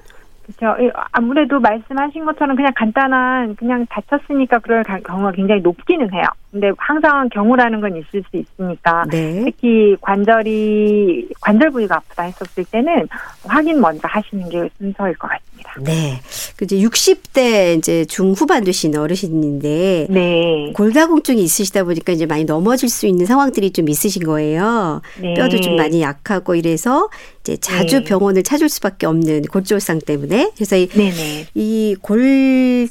[SPEAKER 2] 그렇죠. 예, 아무래도 말씀하신 것처럼 그냥 간단한 그냥 다쳤으니까 그럴 가- 경우가 굉장히 높기는 해요. 근데 항상 경우라는 건 있을 수 있으니까
[SPEAKER 6] 네.
[SPEAKER 2] 특히 관절이 관절 부위가 아프다 했었을 때는 확인 먼저 하시는 게 순서일 것 같습니다.
[SPEAKER 6] 네. 그 이제 60대 이제 중후반 되신 어르신인데
[SPEAKER 2] 네.
[SPEAKER 6] 골다공증이 있으시다 보니까 이제 많이 넘어질 수 있는 상황들이 좀 있으신 거예요.
[SPEAKER 2] 네.
[SPEAKER 6] 뼈도 좀 많이 약하고 이래서 이제 자주
[SPEAKER 2] 네.
[SPEAKER 6] 병원을 찾을 수밖에 없는 골절상 때문에 그래서 이,
[SPEAKER 2] 네네.
[SPEAKER 6] 이 골절이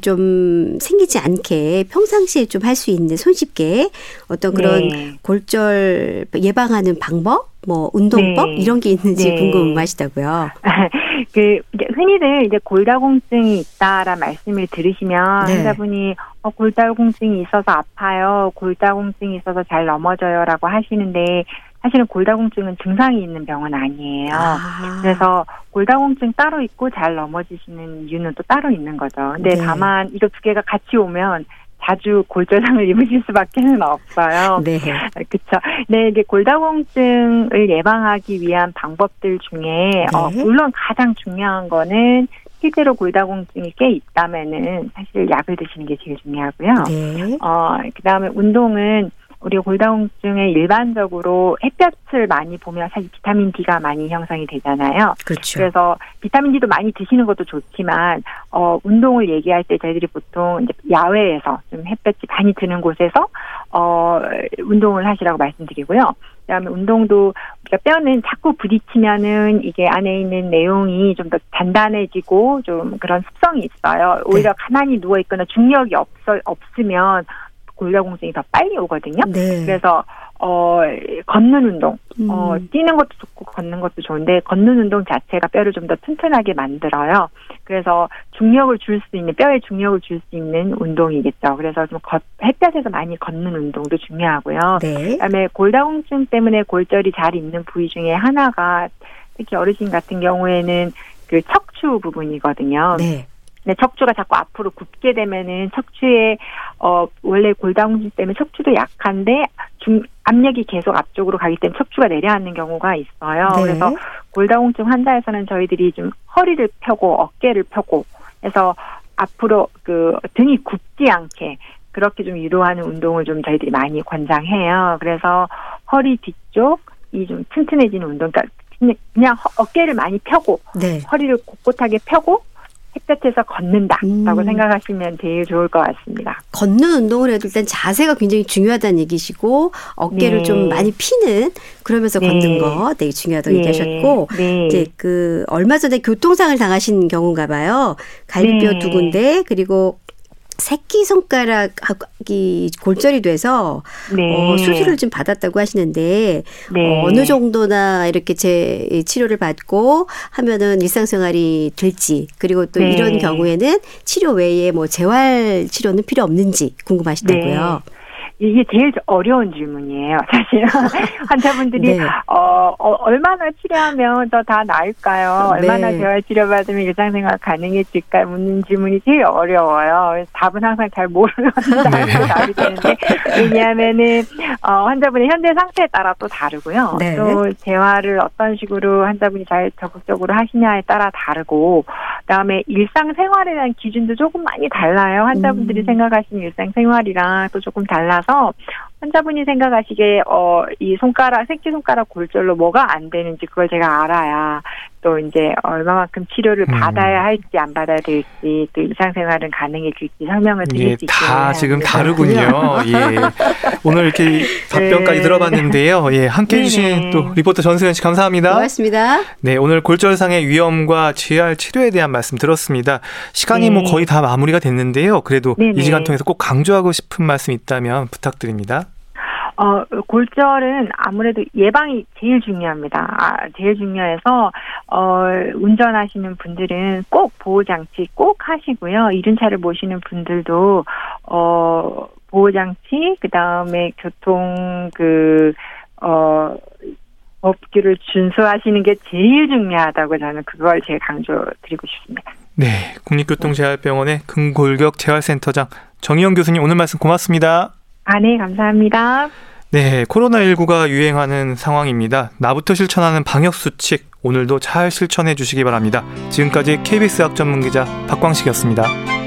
[SPEAKER 6] 좀 생기지 않게 평상 시에 좀 할 수 있는 손쉽게 어떤 그런
[SPEAKER 2] 네.
[SPEAKER 6] 골절 예방하는 방법, 뭐 운동법
[SPEAKER 2] 네.
[SPEAKER 6] 이런 게 있는지
[SPEAKER 2] 네.
[SPEAKER 6] 궁금하시다고요.
[SPEAKER 2] 그 이제 흔히들 이제 골다공증이 있다라 말씀을 들으시면
[SPEAKER 6] 네.
[SPEAKER 2] 환자분이 어, 골다공증이 있어서 아파요, 골다공증이 있어서 잘 넘어져요라고 하시는데 사실은 골다공증은 증상이 있는 병은 아니에요.
[SPEAKER 6] 아.
[SPEAKER 2] 그래서 골다공증 따로 있고 잘 넘어지시는 이유는 또 따로 있는 거죠. 근데
[SPEAKER 6] 네.
[SPEAKER 2] 다만 이거 두 개가 같이 오면 자주 골절상을 입으실 수밖에는 없어요.
[SPEAKER 6] 네.
[SPEAKER 2] 그렇죠. 네, 이게 골다공증을 예방하기 위한 방법들 중에 어,
[SPEAKER 6] 네.
[SPEAKER 2] 물론 가장 중요한 거는 실제로 골다공증이 꽤 있다면은 사실 약을 드시는 게 제일 중요하고요.
[SPEAKER 6] 네.
[SPEAKER 2] 어, 그다음에 운동은 우리 골다공증에 일반적으로 햇볕을 많이 보면 사실 비타민 D가 많이 형성이 되잖아요.
[SPEAKER 6] 그렇죠.
[SPEAKER 2] 그래서 비타민 D도 많이 드시는 것도 좋지만 어 운동을 얘기할 때 저희들이 보통 이제 야외에서 좀 햇볕이 많이 드는 곳에서 어 운동을 하시라고 말씀드리고요. 그다음에 운동도 우리가 뼈는 자꾸 부딪히면은 이게 안에 있는 내용이 좀 더 단단해지고 좀 그런 습성이 있어요. 오히려 가만히 누워 있거나 중력이 없어 없으면 골다공증이 더 빨리 오거든요.
[SPEAKER 6] 네.
[SPEAKER 2] 그래서 어 걷는 운동, 어
[SPEAKER 6] 음.
[SPEAKER 2] 뛰는 것도 좋고 걷는 것도 좋은데 걷는 운동 자체가 뼈를 좀 더 튼튼하게 만들어요. 그래서 중력을 줄 수 있는 뼈에 중력을 줄 수 있는 운동이겠죠. 그래서 좀 걷, 햇볕에서 많이 걷는 운동도 중요하고요.
[SPEAKER 6] 네.
[SPEAKER 2] 그다음에 골다공증 때문에 골절이 잘 있는 부위 중에 하나가 특히 어르신 같은 경우에는 그 척추 부분이거든요.
[SPEAKER 6] 네.
[SPEAKER 2] 근데 척추가 자꾸 앞으로 굽게 되면은 척추에 어 원래 골다공증 때문에 척추도 약한데 중 압력이 계속 앞쪽으로 가기 때문에 척추가 내려앉는 경우가 있어요.
[SPEAKER 6] 네.
[SPEAKER 2] 그래서 골다공증 환자에서는 저희들이 좀 허리를 펴고 어깨를 펴고 해서 앞으로 그 등이 굽지 않게 그렇게 좀 유도하는 운동을 좀 저희들이 많이 권장해요. 그래서 허리 뒤쪽 이 좀 튼튼해지는 운동, 그러니까 그냥- 어깨를 많이 펴고
[SPEAKER 6] 네.
[SPEAKER 2] 허리를 꼿꼿하게 펴고 햇볕에서 걷는다라고
[SPEAKER 6] 음.
[SPEAKER 2] 생각하시면 제일 좋을 것 같습니다.
[SPEAKER 6] 걷는 운동을 해도 일단 자세가 굉장히 중요하다는 얘기시고 어깨를
[SPEAKER 2] 네.
[SPEAKER 6] 좀 많이 피는 그러면서
[SPEAKER 2] 네.
[SPEAKER 6] 걷는 거 되게 중요하다고 얘기하셨고
[SPEAKER 2] 네.
[SPEAKER 6] 이제 그 얼마 전에 교통상을 당하신 경우인가 봐요. 갈비뼈
[SPEAKER 2] 네.
[SPEAKER 6] 두 군데 그리고 새끼 손가락이 골절이 돼서
[SPEAKER 2] 네.
[SPEAKER 6] 어, 수술을 좀 받았다고 하시는데
[SPEAKER 2] 네.
[SPEAKER 6] 어, 어느 정도나 이렇게 제 치료를 받고 하면은 일상생활이 될지 그리고 또
[SPEAKER 2] 네.
[SPEAKER 6] 이런 경우에는 치료 외에 뭐 재활 치료는 필요 없는지 궁금하시다고요.
[SPEAKER 2] 이게 제일 어려운 질문이에요. 사실 환자분들이
[SPEAKER 6] 네.
[SPEAKER 2] 어, 어, 얼마나 치료하면 저다 나을까요? 얼마나
[SPEAKER 6] 네.
[SPEAKER 2] 재활 치료 받으면 일상생활 가능해질까 묻는 질문이 제일 어려워요. 그래서 답은 항상 잘 모르는
[SPEAKER 3] 네.
[SPEAKER 2] 답이 되는데 왜냐하면은 어, 환자분의 현재 상태에 따라 또 다르고요.
[SPEAKER 6] 네.
[SPEAKER 2] 또 재활을 어떤 식으로 환자분이 잘 적극적으로 하시냐에 따라 다르고 그다음에 일상생활에 대한 기준도 조금 많이 달라요. 환자분들이
[SPEAKER 6] 음.
[SPEAKER 2] 생각하시는 일상생활이랑 또 조금 달라서 환자분이 생각하시기에 어, 이 손가락 새끼 손가락 골절로 뭐가 안 되는지 그걸 제가 알아야 또 이제 얼마만큼 치료를
[SPEAKER 3] 음.
[SPEAKER 2] 받아야 할지 안 받아야 될지 또 일상생활은 가능해질지 설명을 드릴
[SPEAKER 3] 예,
[SPEAKER 2] 수 있게
[SPEAKER 3] 다 지금
[SPEAKER 2] 합니다.
[SPEAKER 3] 다르군요. 예. 오늘 이렇게 답변까지
[SPEAKER 2] 네.
[SPEAKER 3] 들어봤는데요. 예, 함께
[SPEAKER 2] 네네.
[SPEAKER 3] 해주신 또 리포터 전수현 씨 감사합니다.
[SPEAKER 6] 고맙습니다.
[SPEAKER 3] 네, 오늘 골절상의 위험과 재활 치료에 대한 말씀 들었습니다. 시간이
[SPEAKER 2] 네.
[SPEAKER 3] 뭐 거의 다 마무리가 됐는데요. 그래도
[SPEAKER 2] 네네.
[SPEAKER 3] 이 시간 통해서 꼭 강조하고 싶은 말씀 있다면 부탁드립니다.
[SPEAKER 2] 어, 골절은 아무래도 예방이 제일 중요합니다. 아, 제일 중요해서, 어, 운전하시는 분들은 꼭 보호장치 꼭 하시고요. 이륜 차를 모시는 분들도, 어, 보호장치, 그 다음에 교통, 그, 어, 법규를 준수하시는 게 제일 중요하다고 저는 그걸 제일 강조드리고 싶습니다.
[SPEAKER 3] 네, 국립교통재활병원의 근골격 재활센터장 정희영 교수님 오늘 말씀 고맙습니다.
[SPEAKER 2] 아, 네, 감사합니다.
[SPEAKER 3] 네, 코로나19가 유행하는 상황입니다. 나부터 실천하는 방역수칙, 오늘도 잘 실천해 주시기 바랍니다. 지금까지 KBS 학 전문기자 박광식이었습니다.